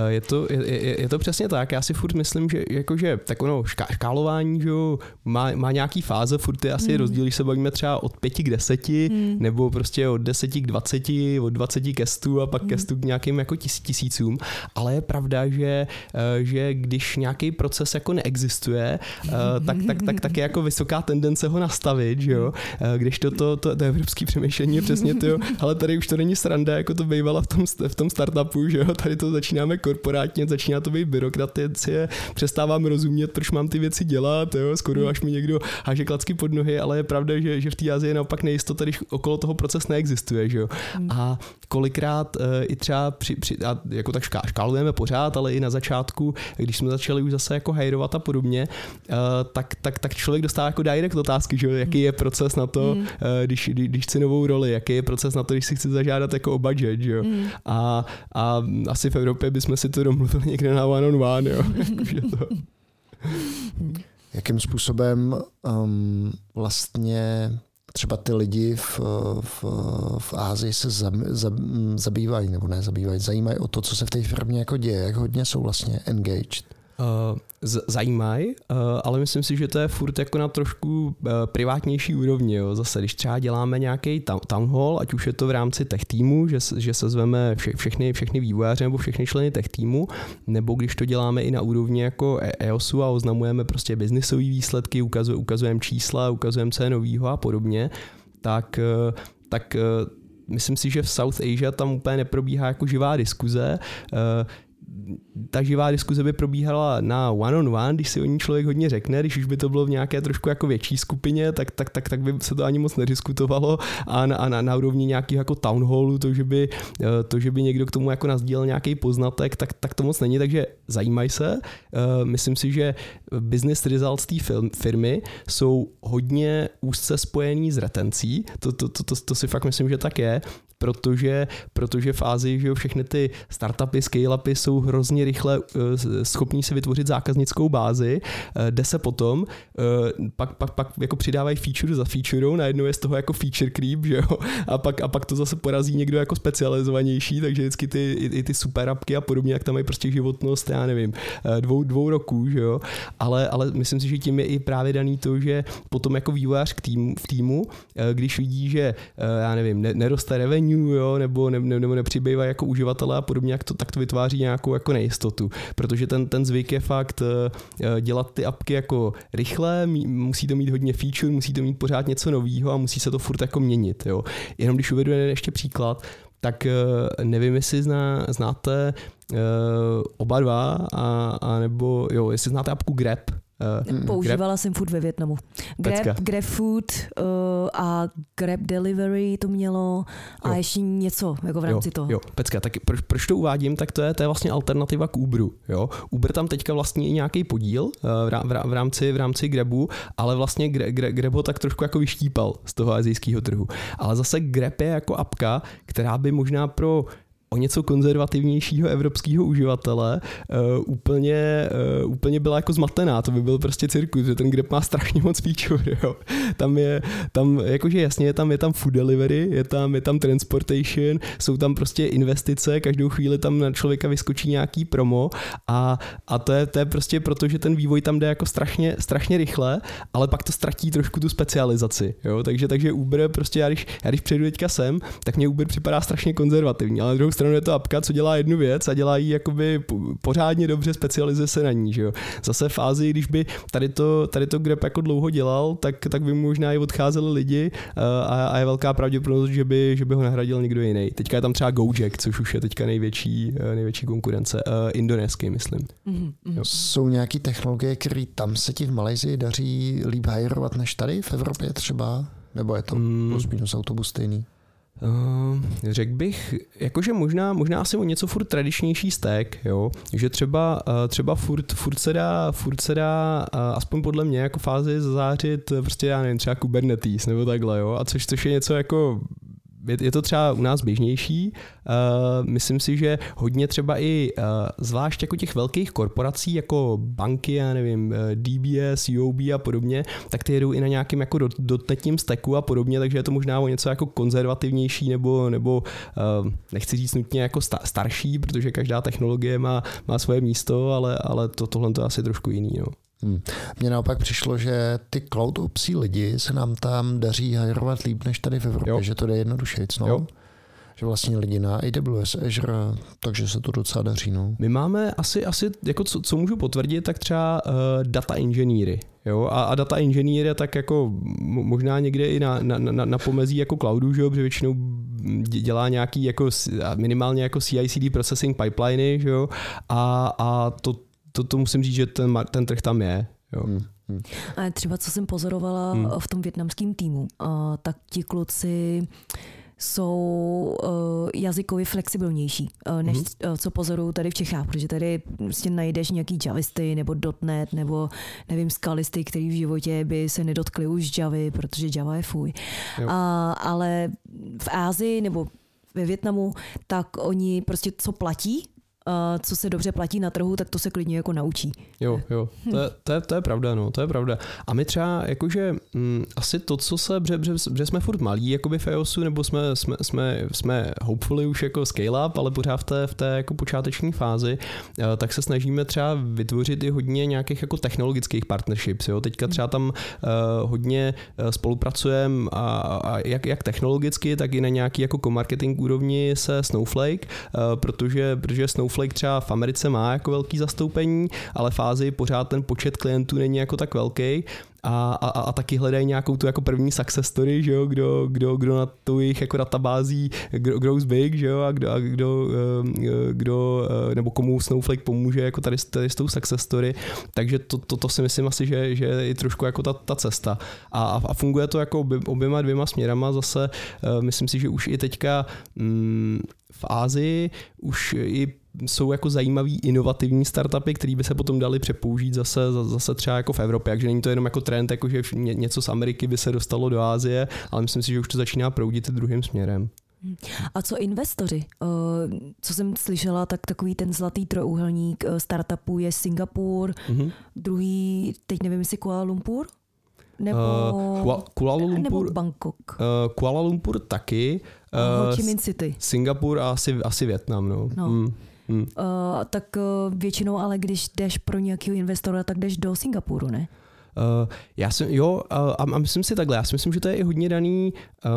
Je to, je, je to přesně tak. Já si furt myslím, že jakože tak ono škálování že jo, má, má nějaký fáze, furt je asi mm. Rozdíl, když se bavíme třeba od 5 k 10, mm. nebo prostě od 10 k 20, od 20 k 100 a pak mm. ke 100 k nějakým jako tis, tisícům, ale je pravda, že, eh, že když nějaký proces jako neexistuje, eh, tak, tak, tak, tak je jako vysoká tendence ho nastavit, že jo, eh, když to, to, to, to evropské přemýšlení je přesně to, ale tady už to není sranda, jako to bývala v tom, v tom startupu, že jo, tady to začínáme korporátně, začíná to být byrokraticie, přestávám rozumět, proč mám ty věci dělat, jo, skoro až mi někdo háže klacky pod nohy, ale je pravda, že, že v té Azii je naopak nejistota, když okolo toho proces neexistuje, že jo. Mm. A kolikrát uh, i třeba při, při, a jako tak šká, škálujeme pořád, ale i na začátku, když jsme začali už zase jako hajrovat a podobně, uh, tak, tak, tak člověk dostává jako direct otázky, že jo, jaký je proces na to, mm. uh, když, když, když chci novou roli, jaký je proces na to, když si chci zažádat jako o budget, že jo. Mm. A, a asi v Evropě bychom si to domluvili někde na one on one, jo. to. Jakým způsobem um, vlastně třeba ty lidi v, v, v Ázii se zab, zab, zabývají, nebo ne zabývají, zajímají o to, co se v té firmě jako děje, jak hodně jsou vlastně engaged. Uh, zajímají, uh, ale myslím si, že to je furt jako na trošku uh, privátnější úrovni. Jo. Zase, když třeba děláme nějaký town hall, ať už je to v rámci tech týmu, že, že se zveme vše, všechny, všechny vývojáře nebo všechny členy tech týmu, nebo když to děláme i na úrovni jako EOSu a oznamujeme prostě biznisové výsledky, ukazujeme čísla, ukazujeme co je novýho a podobně, tak, tak myslím si, že v South Asia tam úplně neprobíhá jako živá diskuze ta živá diskuze by probíhala na one on one, když si o ní člověk hodně řekne, když už by to bylo v nějaké trošku jako větší skupině, tak, tak, tak, tak by se to ani moc nediskutovalo a na, a na, na úrovni nějakého jako town hallu, to že, by, eh, to, že by někdo k tomu jako nazdílel nějaký poznatek, tak, tak to moc není, takže zajímají se. Eh, myslím si, že business results té firmy jsou hodně úzce spojený s retencí, to, to, to, to, to si fakt myslím, že tak je, protože, protože v Ázii že jo, všechny ty startupy, scale-upy jsou hrozně rychle uh, schopní si vytvořit zákaznickou bázi, uh, jde se potom, uh, pak, pak, pak jako přidávají feature za feature, najednou je z toho jako feature creep, že jo, a pak, a pak to zase porazí někdo jako specializovanější, takže vždycky ty, i, i ty super apky a podobně, jak tam mají prostě životnost, já nevím, dvou, dvou roků, že jo, ale, ale myslím si, že tím je i právě daný to, že potom jako vývojář k týmu, v týmu, když vidí, že já nevím, neroste revenue, revenue, jo, nebo, ne, nebo nepřibývají jako uživatelé a podobně, jak to, tak to vytváří nějakou jako nejistotu, protože ten, ten zvyk je fakt uh, dělat ty apky jako rychle, musí to mít hodně feature, musí to mít pořád něco nového a musí se to furt jako měnit. Jo. Jenom když uvedu ještě příklad, tak uh, nevím, jestli zná, znáte oba dva, a, a nebo jo, jestli znáte apku Grab, Uh, Používala Grab? jsem furt ve Větnamu. Grab, Grab Food uh, a Grab Delivery to mělo a jo. ještě něco jako v rámci jo, toho. Jo, Pecka, tak proč, proč to uvádím, tak to je, to je vlastně alternativa k Uberu. Jo? Uber tam teďka vlastně i nějaký podíl uh, v, v, v, rámci, v rámci Grabu, ale vlastně Grab, Grab ho tak trošku jako vyštípal z toho azijského trhu. Ale zase Grab je jako apka, která by možná pro o něco konzervativnějšího evropského uživatele uh, úplně, uh, úplně byla jako zmatená. To by byl prostě cirkus, že ten grep má strašně moc feature. Jo. Tam je, tam, jakože jasně, je tam, je tam food delivery, je tam, je tam transportation, jsou tam prostě investice, každou chvíli tam na člověka vyskočí nějaký promo a, a to, je, to je prostě proto, že ten vývoj tam jde jako strašně, strašně rychle, ale pak to ztratí trošku tu specializaci. Jo. Takže, takže Uber prostě, já když, já když přejdu teďka sem, tak mě Uber připadá strašně konzervativní, ale druhou stranu je to apka, co dělá jednu věc a dělá ji jakoby pořádně dobře, specializuje se na ní. Že jo. Zase v Ázii, když by tady to, tady to Grab jako dlouho dělal, tak, tak by možná i odcházeli lidi eh, a, a je velká pravděpodobnost, že by, že by ho nahradil někdo jiný. Teďka je tam třeba Gojek, což už je teďka největší, eh, největší konkurence. Uh, indonésky, myslím. Mm-hmm. Jsou nějaké technologie, které tam se ti v Malajzii daří líp hajrovat než tady v Evropě třeba? Nebo je to mm. plus minus autobus stejný? Uh, řekl bych, jakože možná, možná asi o něco furt tradičnější stek, jo, že třeba, uh, třeba furt, furt, se dá, furt se dá, uh, aspoň podle mě jako fázi zazářit prostě, já nevím, třeba Kubernetes nebo takhle, jo, a což, což je něco jako je, to třeba u nás běžnější. Uh, myslím si, že hodně třeba i uh, zvlášť jako těch velkých korporací, jako banky, já nevím, uh, DBS, UOB a podobně, tak ty jedou i na nějakým jako dotnetním steku a podobně, takže je to možná o něco jako konzervativnější nebo, nebo nechci říct nutně jako sta- starší, protože každá technologie má, má svoje místo, ale, ale to, tohle to je asi trošku jiný. No. Hmm. Mně naopak přišlo, že ty cloud opsí lidi se nám tam daří hajrovat líp než tady v Evropě, jo. že to jde jednodušeji. No? Jo. Že vlastně lidi na AWS, Azure, takže se to docela daří. No. My máme asi, asi jako co, co můžu potvrdit, tak třeba uh, data inženýry. Jo? A, a data inženýr je tak jako možná někde i na, na, na, na pomezí jako cloudu, že jo? protože většinou dělá nějaký jako minimálně jako CI/CD processing pipeliny, že jo? A, a to, to, to musím říct, že ten, ten trh tam je. Jo. Hmm. Hmm. A třeba co jsem pozorovala hmm. v tom větnamském týmu, tak ti kluci jsou uh, jazykově flexibilnější, uh, než mm-hmm. uh, co pozoruju tady v Čechách, protože tady prostě najdeš nějaký javisty nebo .NET nebo nevím skalisty, který v životě by se nedotkli už Javy, protože Java je fuj. Uh, ale v Ázii nebo ve Větnamu, tak oni prostě co platí, co se dobře platí na trhu, tak to se klidně jako naučí. Jo, jo, to je, to je, to je pravda, no, to je pravda. A my třeba, jakože m, mm, asi to, co se, že, že, že jsme furt malí, jakoby v EOSu, nebo jsme, jsme, jsme, jsme hopefully už jako scale up, ale pořád v té, v té jako počáteční fázi, eh, tak se snažíme třeba vytvořit i hodně nějakých jako technologických partnerships, jo. Teďka třeba tam uh, hodně eh, spolupracujeme a, a jak, jak technologicky, tak i na nějaký jako co-marketing úrovni se Snowflake, uh, protože, protože Snowflake Snowflake třeba v Americe má jako velký zastoupení, ale fázi pořád ten počet klientů není jako tak velký a, a, a taky hledají nějakou tu jako první success story, že jo, kdo, kdo, kdo na tu jejich jako databází grows big, že jo, a kdo, a kdo, eh, kdo, eh, nebo komu Snowflake pomůže jako tady, tady s tou success story, takže to, to, to si myslím asi, že, že je trošku jako ta, ta cesta. A, a funguje to jako oběma dvěma směrama zase, eh, myslím si, že už i teďka mm, v Ázii už i jsou jako zajímavý inovativní startupy, které by se potom dali přepoužít zase, zase třeba jako v Evropě. Takže není to jenom jako trend, jako že něco z Ameriky by se dostalo do Ázie, ale myslím si, že už to začíná proudit druhým směrem. A co investoři? Eh, co jsem slyšela, tak takový ten zlatý trojuhelník eh, startupů je Singapur, mm-hmm. druhý, teď nevím, jestli Kuala Lumpur? Nebo, uh, Kuala Lumpur, nebo Bangkok? Uh, Kuala Lumpur taky. Uh, Ho Chi Minh City. Singapur a asi, asi Větnam. No. no. Mm. Hmm. Uh, tak uh, většinou ale když jdeš pro nějakého investora, tak jdeš do Singapuru, ne? Uh, já jsem, jo, uh, a, a myslím si takhle, já si myslím, že to je i hodně daný uh,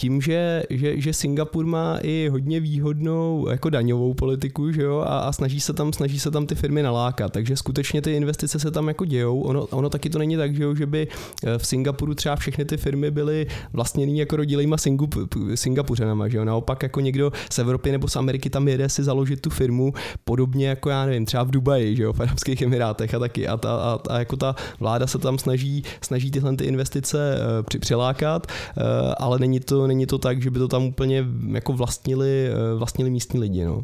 tím, že, že, že Singapur má i hodně výhodnou jako daňovou politiku, že jo, a, a snaží se tam snaží se tam ty firmy nalákat, takže skutečně ty investice se tam jako dějou. Ono, ono taky to není tak, že, jo, že by eh, v Singapuru třeba všechny ty firmy byly vlastně jako rodilejma Singup, Singapuřanama, že jo. Naopak jako někdo z Evropy nebo z Ameriky tam jede si založit tu firmu, podobně jako já nevím, třeba v Dubaji, že jo, v Arabských Emirátech a taky. A, ta, a, a jako ta vláda se tam snaží, snaží tyhle ty investice uh, při, přilákat, uh, ale není to, není to tak, že by to tam úplně jako vlastnili, uh, vlastnili místní lidi, no.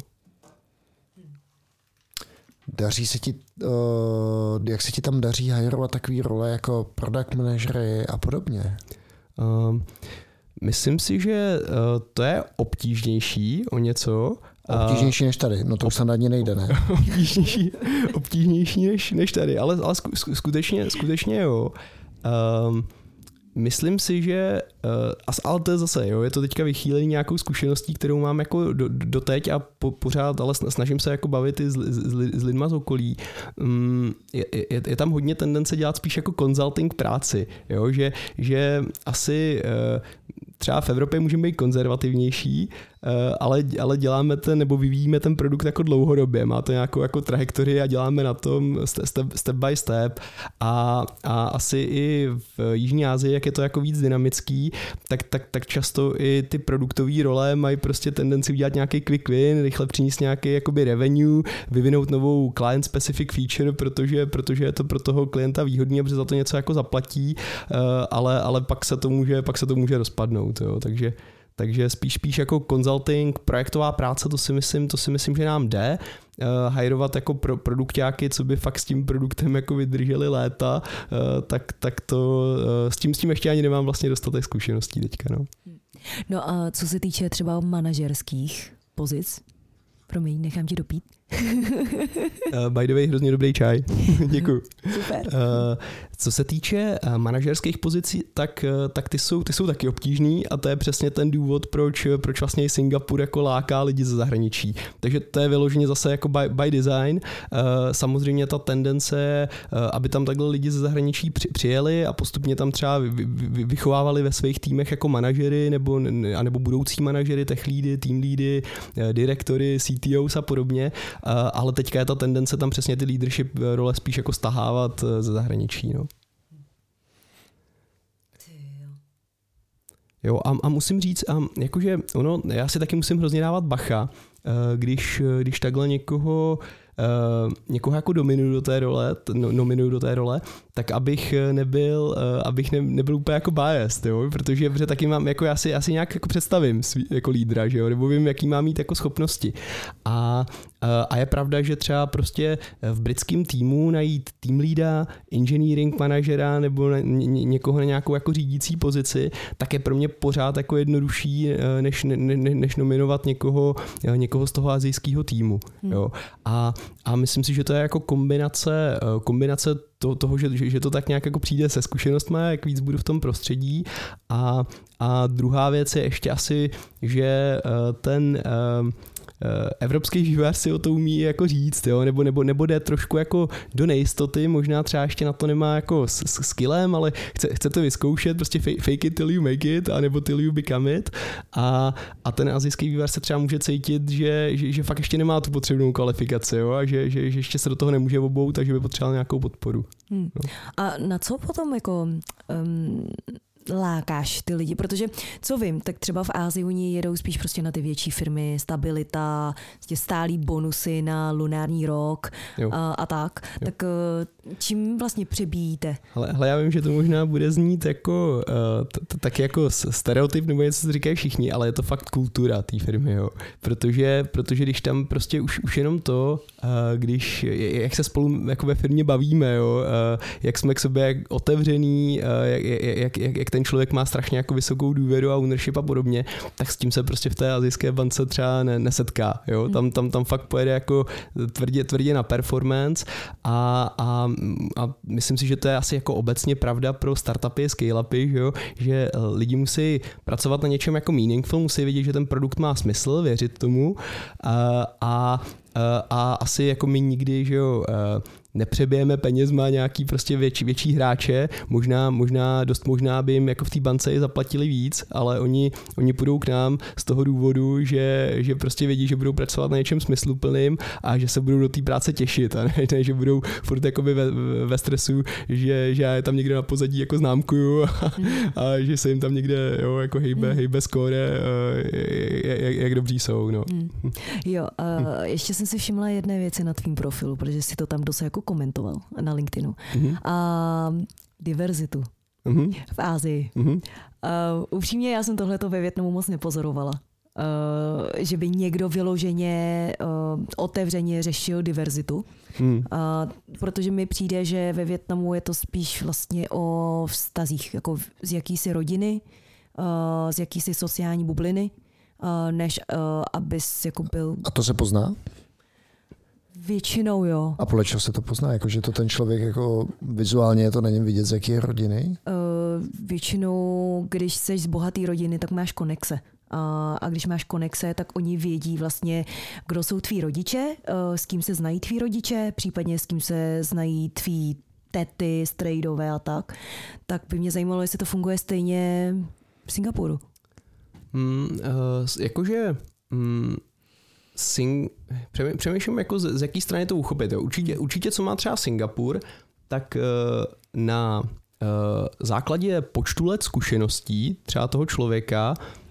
Daří se ti, uh, jak se ti tam daří hajrovat takové role jako product managery a podobně? Uh, myslím si, že uh, to je obtížnější o něco. Obtížnější než tady, no to už snadně nejde, ne? obtížnější, obtížnější než, než tady, ale, ale skutečně, skutečně jo. Um, Myslím si, že, uh, ale to je zase, jo, je to teďka vychýlení nějakou zkušeností, kterou mám jako do, doteď a po, pořád, ale snažím se jako bavit i s, s, s lidma z okolí. Um, je, je, je, tam hodně tendence dělat spíš jako consulting práci, jo, že, že asi uh, třeba v Evropě můžeme být konzervativnější, Eh, ale, ale děláme ten, nebo vyvíjíme ten produkt jako dlouhodobě, má to nějakou jako trajektorii a děláme na tom step, step by step. A, a asi i v Jižní Asii, jak je to jako víc dynamický, tak, tak, tak často i ty produktové role mají prostě tendenci udělat nějaký quick win, rychle přinést nějaký jakoby revenue, vyvinout novou client specific feature, protože, protože je to pro toho klienta výhodný, protože za to něco jako zaplatí, eh, ale, ale pak se to může, pak se to může rozpadnout, jo, takže takže spíš spíš jako consulting, projektová práce, to si myslím, to si myslím, že nám jde. Uh, hajrovat jako pro produktáky, co by fakt s tím produktem jako vydrželi léta, uh, tak, tak to uh, s tím s tím ještě ani nemám vlastně dostatek zkušeností teďka. No. no a co se týče třeba manažerských pozic, promiň, nechám ti dopít. Uh, by the way, hrozně dobrý čaj. Děkuji. Super. Uh, co se týče uh, manažerských pozicí, tak, tak ty, jsou, ty jsou taky obtížný a to je přesně ten důvod, proč, proč vlastně Singapur jako láká lidi ze zahraničí. Takže to je vyloženě zase jako by, by design. Uh, samozřejmě ta tendence, uh, aby tam takhle lidi ze zahraničí při, přijeli a postupně tam třeba vy, vy, vychovávali ve svých týmech jako manažery nebo, nebo budoucí manažery, tech leady, team uh, direktory, CTOs a podobně ale teďka je ta tendence tam přesně ty leadership role spíš jako stahávat eh, ze zahraničí. No. Jo, a, a musím říct, a jakože ono, já si taky musím hrozně dávat bacha, eh, když, když takhle někoho uh, někoho jako dominuju do té role, no, nominuju do té role, tak abych nebyl, uh, abych ne, nebyl úplně jako biased, jo? protože, protože taky mám, jako já si, asi nějak jako představím svý, jako lídra, že jo? nebo vím, jaký má mít jako schopnosti. A, uh, a je pravda, že třeba prostě v britském týmu najít tým lída, engineering manažera nebo ně, někoho na nějakou jako řídící pozici, tak je pro mě pořád jako jednodušší, než, ne, ne, než nominovat někoho, někoho z toho azijského týmu. Hmm. Jo? A a myslím si, že to je jako kombinace, eh, kombinace to, toho, že, že to tak nějak jako přijde se zkušenostmi, jak víc budu v tom prostředí. A, a druhá věc je ještě asi, že eh, ten eh, evropský vývojář si o to umí jako říct, jo? Nebo, nebo, nebo jde trošku jako do nejistoty, možná třeba ještě na to nemá jako s, s skillem, ale chce, chce to vyzkoušet, prostě fake it till you make it, anebo till you become it a, a ten azijský vývojář se třeba může cítit, že, že, že fakt ještě nemá tu potřebnou kvalifikaci jo? a že, že, že ještě se do toho nemůže obout, takže by potřeboval nějakou podporu. Hmm. No. A na co potom jako um, lákáš ty lidi, protože co vím, tak třeba v Ázii oni jedou spíš prostě na ty větší firmy, stabilita, prostě stálý bonusy na lunární rok a, a tak. Jo. Tak eh, čím vlastně přebíjíte? Ale, ale já vím, že to možná bude znít jako uh, taky jako stereotyp nebo něco, co říkají všichni, ale je to fakt kultura té firmy, jo. Protože, protože když tam prostě už, už jenom to, uh, když, jak se spolu jako ve firmě bavíme, jo, jak jsme k sobě otevřený, jak, jak, jak, jak ten člověk má strašně jako vysokou důvěru a ownership a podobně, tak s tím se prostě v té azijské bance třeba ne, nesetká. Jo? Hmm. Tam, tam, tam fakt pojede jako tvrdě, tvrdě na performance a, a, a myslím si, že to je asi jako obecně pravda pro startupy, scale-upy, že, jo? že lidi musí pracovat na něčem jako meaningful, musí vědět, že ten produkt má smysl, věřit tomu a, a a asi jako my nikdy, že jo, nepřebijeme penězma nějaký prostě větší, větší hráče, možná, možná, dost možná by jim jako v té bance i zaplatili víc, ale oni, oni půjdou k nám z toho důvodu, že, že prostě vědí, že budou pracovat na něčem smysluplným a že se budou do té práce těšit a ne, ne že budou furt jakoby ve, ve stresu, že, že já je tam někde na pozadí jako známkuju a, a že se jim tam někde jo, jako hejbe, hmm. hejbe skóre, jak, jak dobří jsou. No. Hmm. Jo, uh, ještě jsem si všimla jedné věci na tvým profilu, protože si to tam dost jako komentoval na LinkedInu. Mm-hmm. A diverzitu mm-hmm. v Ázii. Mm-hmm. Uh, upřímně, já jsem tohleto ve Větnamu moc nepozorovala. Uh, že by někdo vyloženě uh, otevřeně řešil diverzitu. Hmm. Uh, protože mi přijde, že ve Větnamu je to spíš vlastně o vztazích, jako z jakýsi rodiny, uh, z jakýsi sociální bubliny, uh, než uh, abys jako byl... A to se pozná? Většinou jo. A podle čeho se to pozná? Jako, že to ten člověk jako vizuálně je to na něm vidět, z jaké rodiny? Uh, většinou, když jsi z bohaté rodiny, tak máš konexe. A, a když máš konexe, tak oni vědí vlastně, kdo jsou tví rodiče, uh, s kým se znají tví rodiče, případně s kým se znají tví tety, strejdové a tak. Tak by mě zajímalo, jestli to funguje stejně v Singapuru. Mm, uh, jakože mm, Sing... Přemýšlím, jako z, z jaký strany to uchopit. Jo. Určitě, určitě, co má třeba Singapur, tak uh, na uh, základě počtu let zkušeností třeba toho člověka Eh,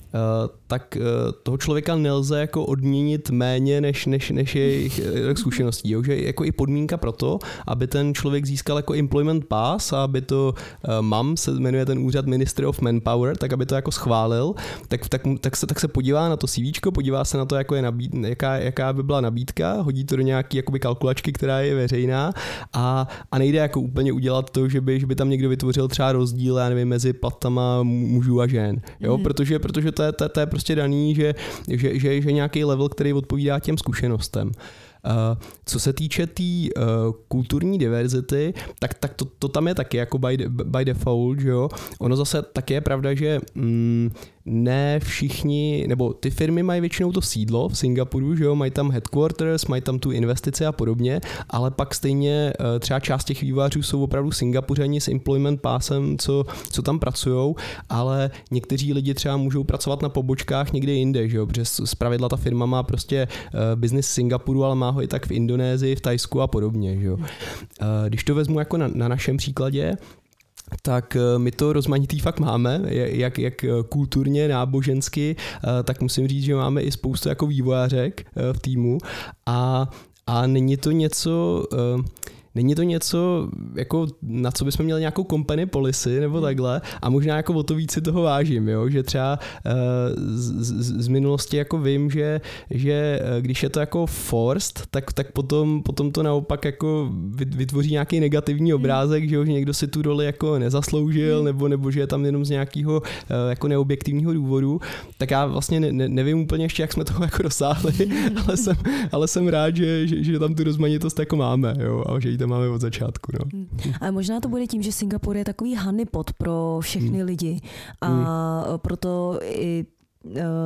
tak eh, toho člověka nelze jako odměnit méně než, než, než jejich eh, zkušeností. Jo? Že jako i podmínka pro to, aby ten člověk získal jako employment pass a aby to MAM se jmenuje ten úřad Ministry of Manpower, tak aby to jako schválil, tak, tak, tak, se, tak se podívá na to CV, podívá se na to, jako je nabíd, jaká, jaká by byla nabídka, hodí to do nějaký jakoby kalkulačky, která je veřejná a, a nejde jako úplně udělat to, že by, že by tam někdo vytvořil třeba rozdíl, já nevím, mezi platama mužů a žen. Jo? Mm. Protože, protože to je, to, to je prostě daný, že, že, že, že nějaký level, který odpovídá těm zkušenostem. Uh, co se týče té tý, uh, kulturní diverzity, tak, tak to, to tam je taky jako by, by default, že jo. Ono zase taky je pravda, že mm, ne všichni, nebo ty firmy mají většinou to sídlo v Singapuru, že jo, mají tam headquarters, mají tam tu investici a podobně, ale pak stejně eh, třeba část těch vývářů jsou opravdu Singapuřani s employment pásem, co, co tam pracují, ale někteří lidi třeba můžou pracovat na pobočkách někde jinde, že jo, protože zpravidla ta firma má prostě uh, business v Singapuru, ale má ho i tak v Indonésii, v Tajsku a podobně, že jo. Uh, když to vezmu jako na, na našem příkladě, tak eh, my to rozmanitý fakt máme, jak, jak eh, kulturně, nábožensky, eh, tak musím říct, že máme i spoustu jako vývojářek v týmu. A, a není to něco, Není to něco, jako na co bychom měli nějakou company policy nebo hmm. takhle a možná jako o to víc si toho vážím, jo? že třeba uh, z, z, minulosti jako vím, že, že eh, když je to jako forced, tak, tak potom, potom to naopak jako vytvoří nějaký negativní hmm. obrázek, že, jo? že někdo si tu roli jako nezasloužil hmm. nebo, nebo že je tam jenom z nějakého uh, jako neobjektivního důvodu, tak já vlastně ne, nevím úplně ještě, jak jsme toho jako dosáhli, ale jsem, ale jsem rád, že, že, že tam tu rozmanitost jako máme jo? a že ji to máme od začátku. No. Hmm. Ale možná to bude tím, že Singapur je takový honeypot pro všechny hmm. lidi a hmm. proto i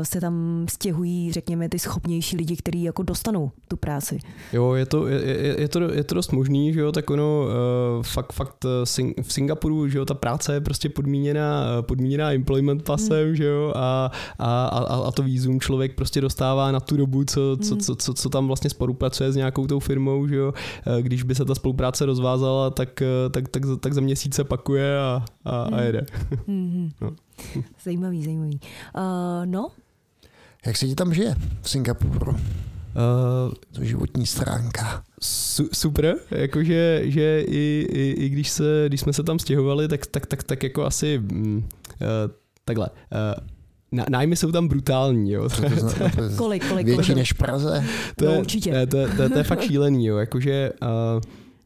se tam stěhují, řekněme, ty schopnější lidi, kteří jako dostanou tu práci. Jo, je to, je, je, je to, je to dost možný, že jo, tak ono uh, fakt, fakt eh, v Singapuru, že jo, ta práce je prostě podmíněná, podmíněná employment pasem, hmm. že jo, a, a, a, a to výzum člověk prostě dostává na tu dobu, co, co, hmm. co, co, co tam vlastně spolupracuje s nějakou tou firmou, že jo, když by se ta spolupráce rozvázala, tak, tak, tak, tak za měsíce pakuje a, a, a jede. Hmm. no. Zajímavý, zajímavý. Uh, no? Jak se ti tam žije v Singapuru? Uh, to životní stránka. Su, super, jakože že i, i, i když, se, když jsme se tam stěhovali, tak, tak, tak, tak jako asi uh, takhle. Uh, na, nájmy jsou tam brutální, jo. To, to, to, to, kolik, kolik? Větší kolik? než Praze? To no, je, určitě. To, to, to, to je fakt šílený, jo. Jakože, uh,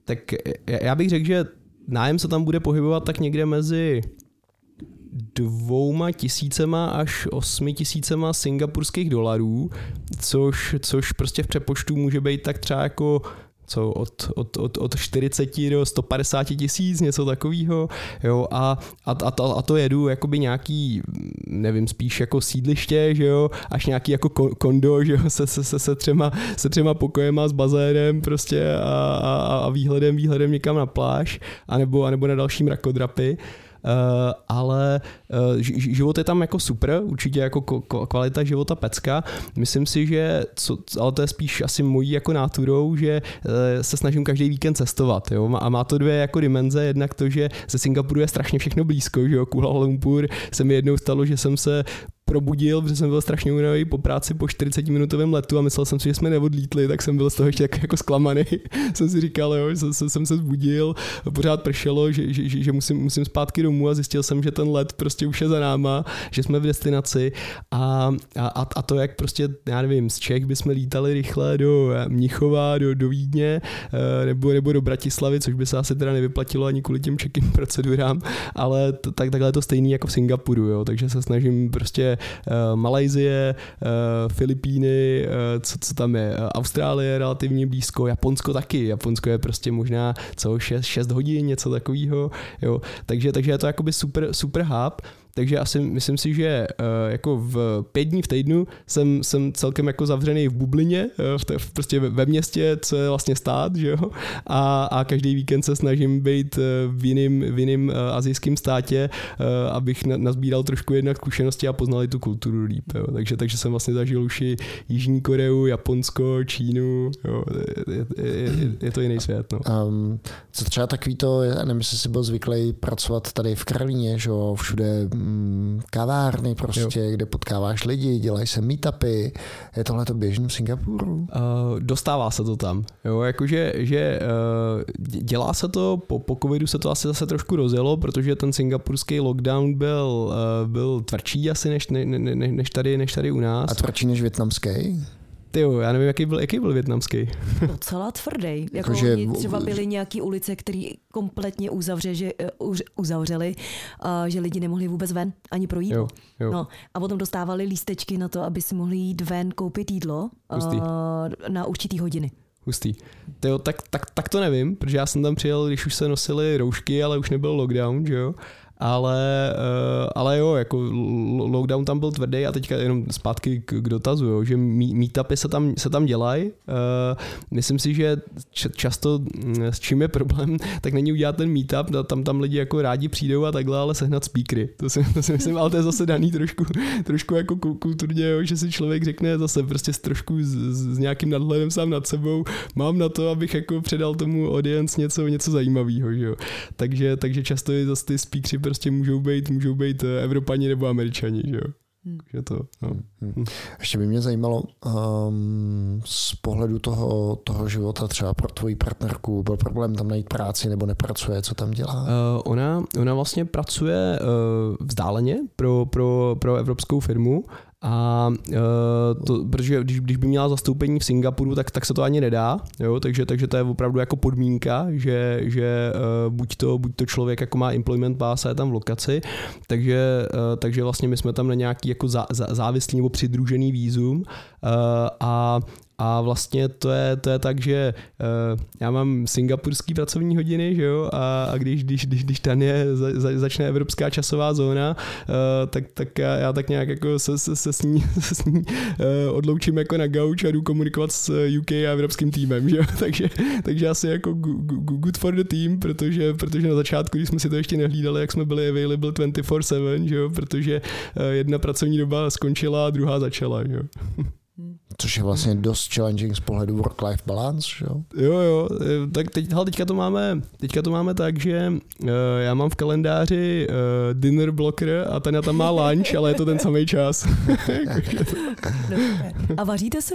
tak já bych řekl, že nájem se tam bude pohybovat tak někde mezi dvouma tisícema až osmi tisícema singapurských dolarů, což, což prostě v přepočtu může být tak třeba jako co od, od, od, od 40 do 150 tisíc, něco takového, jo, a, a, a, to, a to jedu jakoby nějaký, nevím, spíš jako sídliště, že jo, až nějaký jako kondo, že jo, se, se, se, se, třema, se třema pokojema s bazénem prostě a, a, a výhledem, výhledem někam na pláž, anebo, anebo na další mrakodrapy. Eh, ale eh, život je tam jako super, určitě jako kvalita života pecka. Myslím si, že, co, ale to je spíš asi mojí jako náturou, že eh, se snažím každý víkend cestovat. Jo? A má to dvě jako dimenze, jednak to, že ze Singapuru je strašně všechno blízko, že jo, Kuala Lumpur se mi jednou stalo, že jsem se probudil, protože jsem byl strašně unavý po práci po 40 minutovém letu a myslel jsem si, že jsme neodlítli, tak jsem byl z toho ještě jako, jako zklamaný. jsem si říkal, jo, že jsem, jsem se zbudil, pořád pršelo, že, že, že, že musím, musím zpátky domů a zjistil jsem, že ten let prostě už je za náma, že jsme v destinaci a, a, a to, jak prostě, já nevím, z Čech bychom lítali rychle do Mnichova, do, do Vídně eh, nebo, nebo do Bratislavy, což by se asi teda nevyplatilo ani kvůli těm check procedurám, ale t- tak, takhle je to stejný jako v Singapuru, jo, takže se snažím prostě uh, Malajzie, uh, Filipíny, uh, co, co tam je, Austrálie relativně blízko, Japonsko taky, Japonsko je prostě možná co 6, 6 hodin, něco takového, jo, takže, takže je to jakoby super, super hub, takže asi myslím si, že uh, jako v pět dní v týdnu jsem, jsem celkem jako zavřený v bublině, uh, v, te, v prostě ve městě, co je vlastně stát, že jo? A, a každý víkend se snažím být uh, v jiným, v jiným azijském státě, abych na, nazbíral trošku jednak zkušenosti a poznal tu kulturu líp. Jo? Takže, takže jsem vlastně zažil už i Jižní Koreu, Japonsko, Čínu, jo? Je, je, je, je to jiný svět. No. Um, co třeba takový to, nevím, jestli jsi byl zvyklý pracovat tady v Karlíně, že jo, všude kavárny prostě, jo. kde potkáváš lidi, dělají se meetupy. Je tohle to běžný v Singapuru? Uh, dostává se to tam. Jo, jakože že, uh, dělá se to, po, po covidu se to asi zase trošku rozjelo, protože ten singapurský lockdown byl, uh, byl tvrdší asi než, ne, ne, ne, než, tady, než tady u nás. A tvrdší než větnamský? Ty jo, já nevím, jaký byl, jaký byl větnamský. Docela tvrdý. Jako, jako že... třeba byly nějaké ulice, které kompletně uzavře, že, uh, uzavřeli, uh, že lidi nemohli vůbec ven ani projít. Jo, jo. No, a potom dostávali lístečky na to, aby si mohli jít ven koupit jídlo uh, na určitý hodiny. Hustý. Tyjo, tak, tak, tak to nevím, protože já jsem tam přijel, když už se nosily roušky, ale už nebyl lockdown, že jo ale, uh, ale jo, jako lockdown tam byl tvrdý a teďka jenom zpátky k, dotazu, jo, že meetupy se tam, se tam dělají. Uh, myslím si, že často mm, s čím je problém, tak není udělat ten meetup, tam tam lidi jako rádi přijdou a takhle, ale sehnat speakery. To si, to si myslím, ale to je zase daný trošku, trošku jako kulturně, jo, že si člověk řekne zase prostě s trošku s, s nějakým nadhledem sám nad sebou, mám na to, abych jako předal tomu audience něco, něco zajímavého. Takže, takže často je zase ty speakery prostě můžou být, můžou být eh, Evropani nebo Američani, že jo. Hmm. Že to, no. hmm. hmm. Ještě by mě zajímalo um, z pohledu toho, toho života třeba pro tvoji partnerku, byl problém tam najít práci nebo nepracuje, co tam dělá? Uh, ona, ona vlastně pracuje uh, vzdáleně pro, pro, pro evropskou firmu a uh, to, protože když, když by měla zastoupení v Singapuru, tak, tak se to ani nedá, jo? Takže, takže to je opravdu jako podmínka, že, že uh, buď, to, buď to člověk jako má employment pass a je tam v lokaci, takže, uh, takže vlastně my jsme tam na nějaký jako zá, závislý nebo přidružený výzum a a vlastně to je, to je tak, že uh, já mám singapurský pracovní hodiny, že jo, a, a když, když, když, když tam je, za, za, začne evropská časová zóna, uh, tak, tak já, já tak nějak jako se, se, se s ní, se s ní uh, odloučím jako na gauč a jdu komunikovat s UK a evropským týmem, že jo, takže, takže asi jako good for the team, protože, protože na začátku, když jsme si to ještě nehlídali, jak jsme byli available 24-7, že jo, protože uh, jedna pracovní doba skončila a druhá začala, že jo. Což je vlastně dost challenging z pohledu work-life balance, jo? Jo, jo, e, tak teď, hele, teďka to máme, teďka to máme tak, že uh, já mám v kalendáři uh, dinner blocker a ten tam má lunch, ale je to ten samý čas. a vaříte si?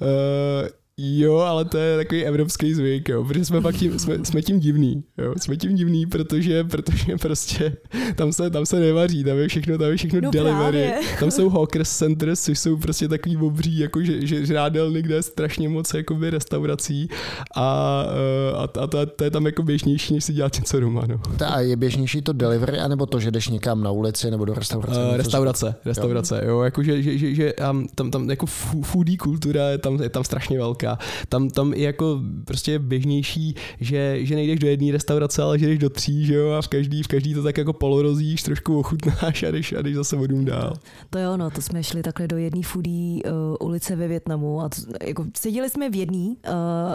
Uh, Jo, ale to je takový evropský zvyk, jo, protože jsme pak tím, jsme, jsme tím divný, jo, jsme tím divný, protože, protože prostě tam se, tam se nevaří, tam je všechno, tam je všechno no delivery, právě. tam jsou hawker centers, což jsou prostě takový obří, jako že, že žádelny, kde je strašně moc jakoby restaurací a, eh, a, a to, to, je tam jako běžnější, než si dělat něco doma, no. A je běžnější to delivery, anebo to, že jdeš někam na ulici nebo do restaurace? Uh, restaurace, restaurace, jo, jo jako že, že, že, že tam, tam, tam jako foodie kultura je tam, je tam strašně velká A tam, tam i jako prostě běžnější, že, že nejdeš do jedné restaurace, ale že jdeš do tří, že jo, a v každý, v každý to tak jako polorozíš, trošku ochutnáš a jdeš, a jdeš zase vodům dál. To jo, no, to jsme šli takhle do jedné foodie uh, ulice ve Větnamu a to, jako seděli jsme v jedný,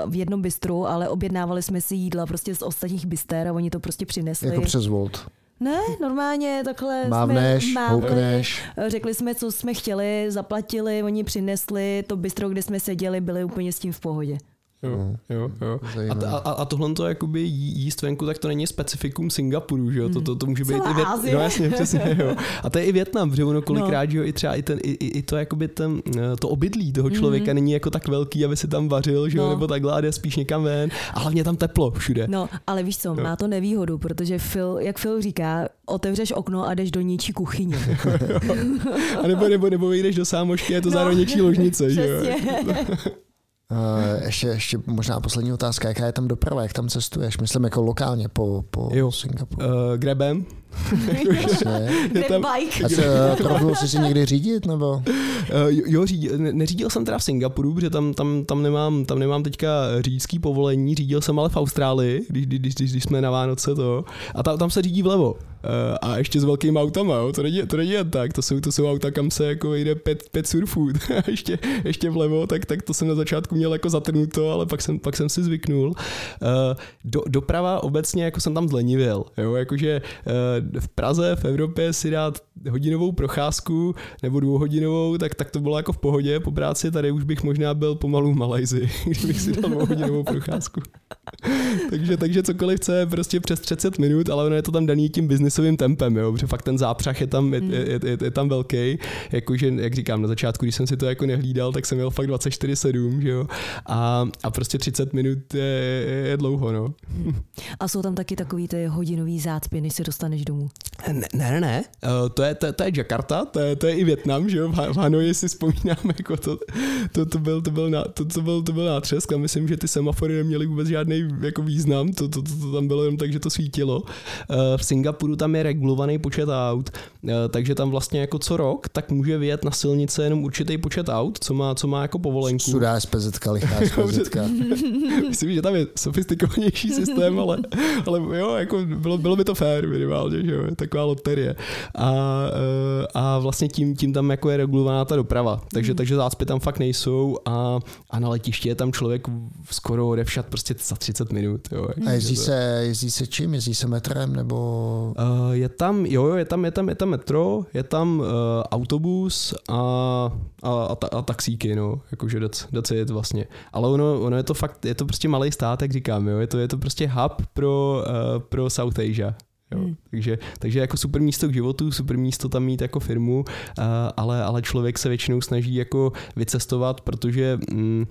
uh, v jednom bistru, ale objednávali jsme si jídla prostě z ostatních bister a oni to prostě přinesli. Jako přes Volt. Ne, normálně takhle Mávneš, jsme mávli, houkneš. řekli jsme, co jsme chtěli, zaplatili, oni přinesli, to bistro, kde jsme seděli, byli úplně s tím v pohodě. Jo, jo, jo. A, Zajímavé. a, a tohle to jakoby jí- jíst venku, tak to není specifikum Singapuru, že jo? To, to, to může být Celá i Vět... No jasně, přesně, jo. A to je i Větnam, že ono kolikrát, že jo, i třeba i, ten, i, i to jakoby ten, eh, to obydlí toho člověka není jako tak velký, aby si tam vařil, že jo, No. nebo takhle a jde spíš někam ven. A hlavně tam teplo všude. No, ale víš co, má to nevýhodu, protože Phil, jak Phil říká, otevřeš okno a jdeš do něčí kuchyně. A nebo, nebo, nebo vyjdeš do sámošky, je to No, zároveň něčí ložnice, že jo? Uh, ještě, ještě možná poslední otázka, jaká je tam doprava, jak tam cestuješ? Myslím jako lokálně po, po Jo. Singapuru. Uh, grabem. Jasně. Je tam, Bike. A co, eh, jsi si někdy řídit, nebo? Uh, jo, jo řídil, ne, neřídil jsem teda v Singapuru, protože tam, tam, tam, nemám, tam nemám teďka řidičský povolení, řídil jsem ale v Austrálii, když, když, když, když jsme na Vánoce to. A tam, tam se řídí vlevo. Uh, a ještě s velkými autama, jo. To, není, to není jen tak, to jsou, to jsou auta, kam se jako jde pět, pět surfů. a ještě, ještě vlevo, tak, tak to jsem na začátku měl jako zatrnuto, ale pak jsem, pak jsem si zvyknul. Uh, do, doprava obecně jako jsem tam zlenivěl, jo, jakože uh, v Praze, v Evropě si dát hodinovou procházku nebo dvouhodinovou, tak, tak to bylo jako v pohodě po práci, tady už bych možná byl pomalu v Malajzi, kdybych si dal dvouhodinovou procházku. takže, takže cokoliv chce prostě přes 30 minut, ale ono je to tam daný tím biznisovým tempem, jo, protože fakt ten zápřah je tam, je, je, je, je tam velký, jakože, jak říkám, na začátku, když jsem si to jako nehlídal, tak jsem měl fakt 24-7, že jo, a, a prostě 30 minut je, je, dlouho, no. A jsou tam taky takový ty hodinový zácpy, než se dostaneš domů. Ne, ne, ne, uh, to, je, to, to je Jakarta, to je, to je i Větnam, že jo, v Hanoji si vzpomínám, jako to, to, to, byl, to, byl, na, to, to, byl, to byl nátřesk a myslím, že ty semafory neměly vůbec žádný jako význam, to, to, to, to tam bylo jenom tak, že to svítilo. Uh, v Singapuru tam je regulovaný počet aut, uh, takže tam vlastně jako co rok, tak může vyjet na silnice jenom určitý počet aut, co má, co má jako povolenku. Sudá SPZ, lichá SPZ. Myslím, že tam je sofistikovanější systém, ale, ale jo, jako bylo, bylo by to fér minimálně, že jo, taková loterie. A, eh, a vlastně tím, tím tam jako je regulovaná ta doprava, takže, takže zácpy tam fakt nejsou a, a na letiště je tam člověk skoro odevšat prostě za 30 minut. Jo, A jezdí to- se, jezdí se čím? Jezdí se metrem nebo... Uh, je tam, jo, jo, je tam, je tam, je tam metro, je tam uh, autobus a, a, a, ta, a taxíky, no, jakože that's, that's it vlastně. Ale ono, ono je to fakt, je to prostě malý stát, jak říkám, jo, je to, je to prostě hub pro, uh, pro South Asia. Jo. Hmm. Takže, takže jako super místo k životu, super místo tam mít jako firmu, uh, ale, ale člověk se většinou snaží jako vycestovat, protože mm,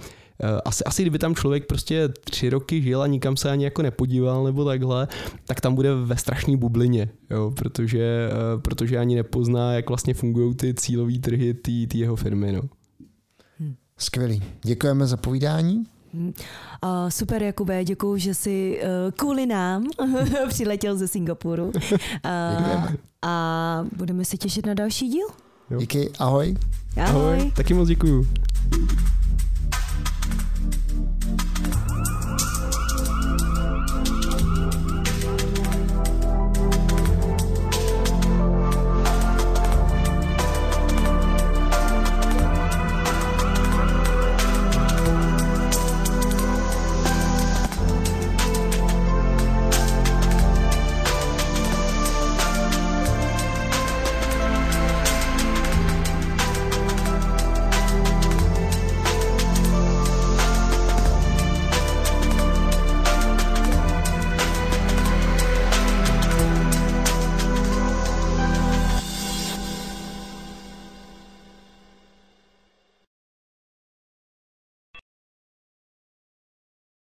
asi, asi kdyby tam člověk prostě tři roky žil a nikam se ani jako nepodíval nebo takhle, tak tam bude ve strašné bublině, jo, protože, eh, protože ani nepozná, jak vlastně fungují ty cílové trhy té jeho firmy. No. Skvělý. Děkujeme za povídání. Uh, super, Jakube, děkuji, že jsi uh, kvůli nám přiletěl ze Singapuru. Uh, a budeme se těšit na další díl. Jo. Díky, ahoj. Ahoj. Ahoj, taky moc děkuju.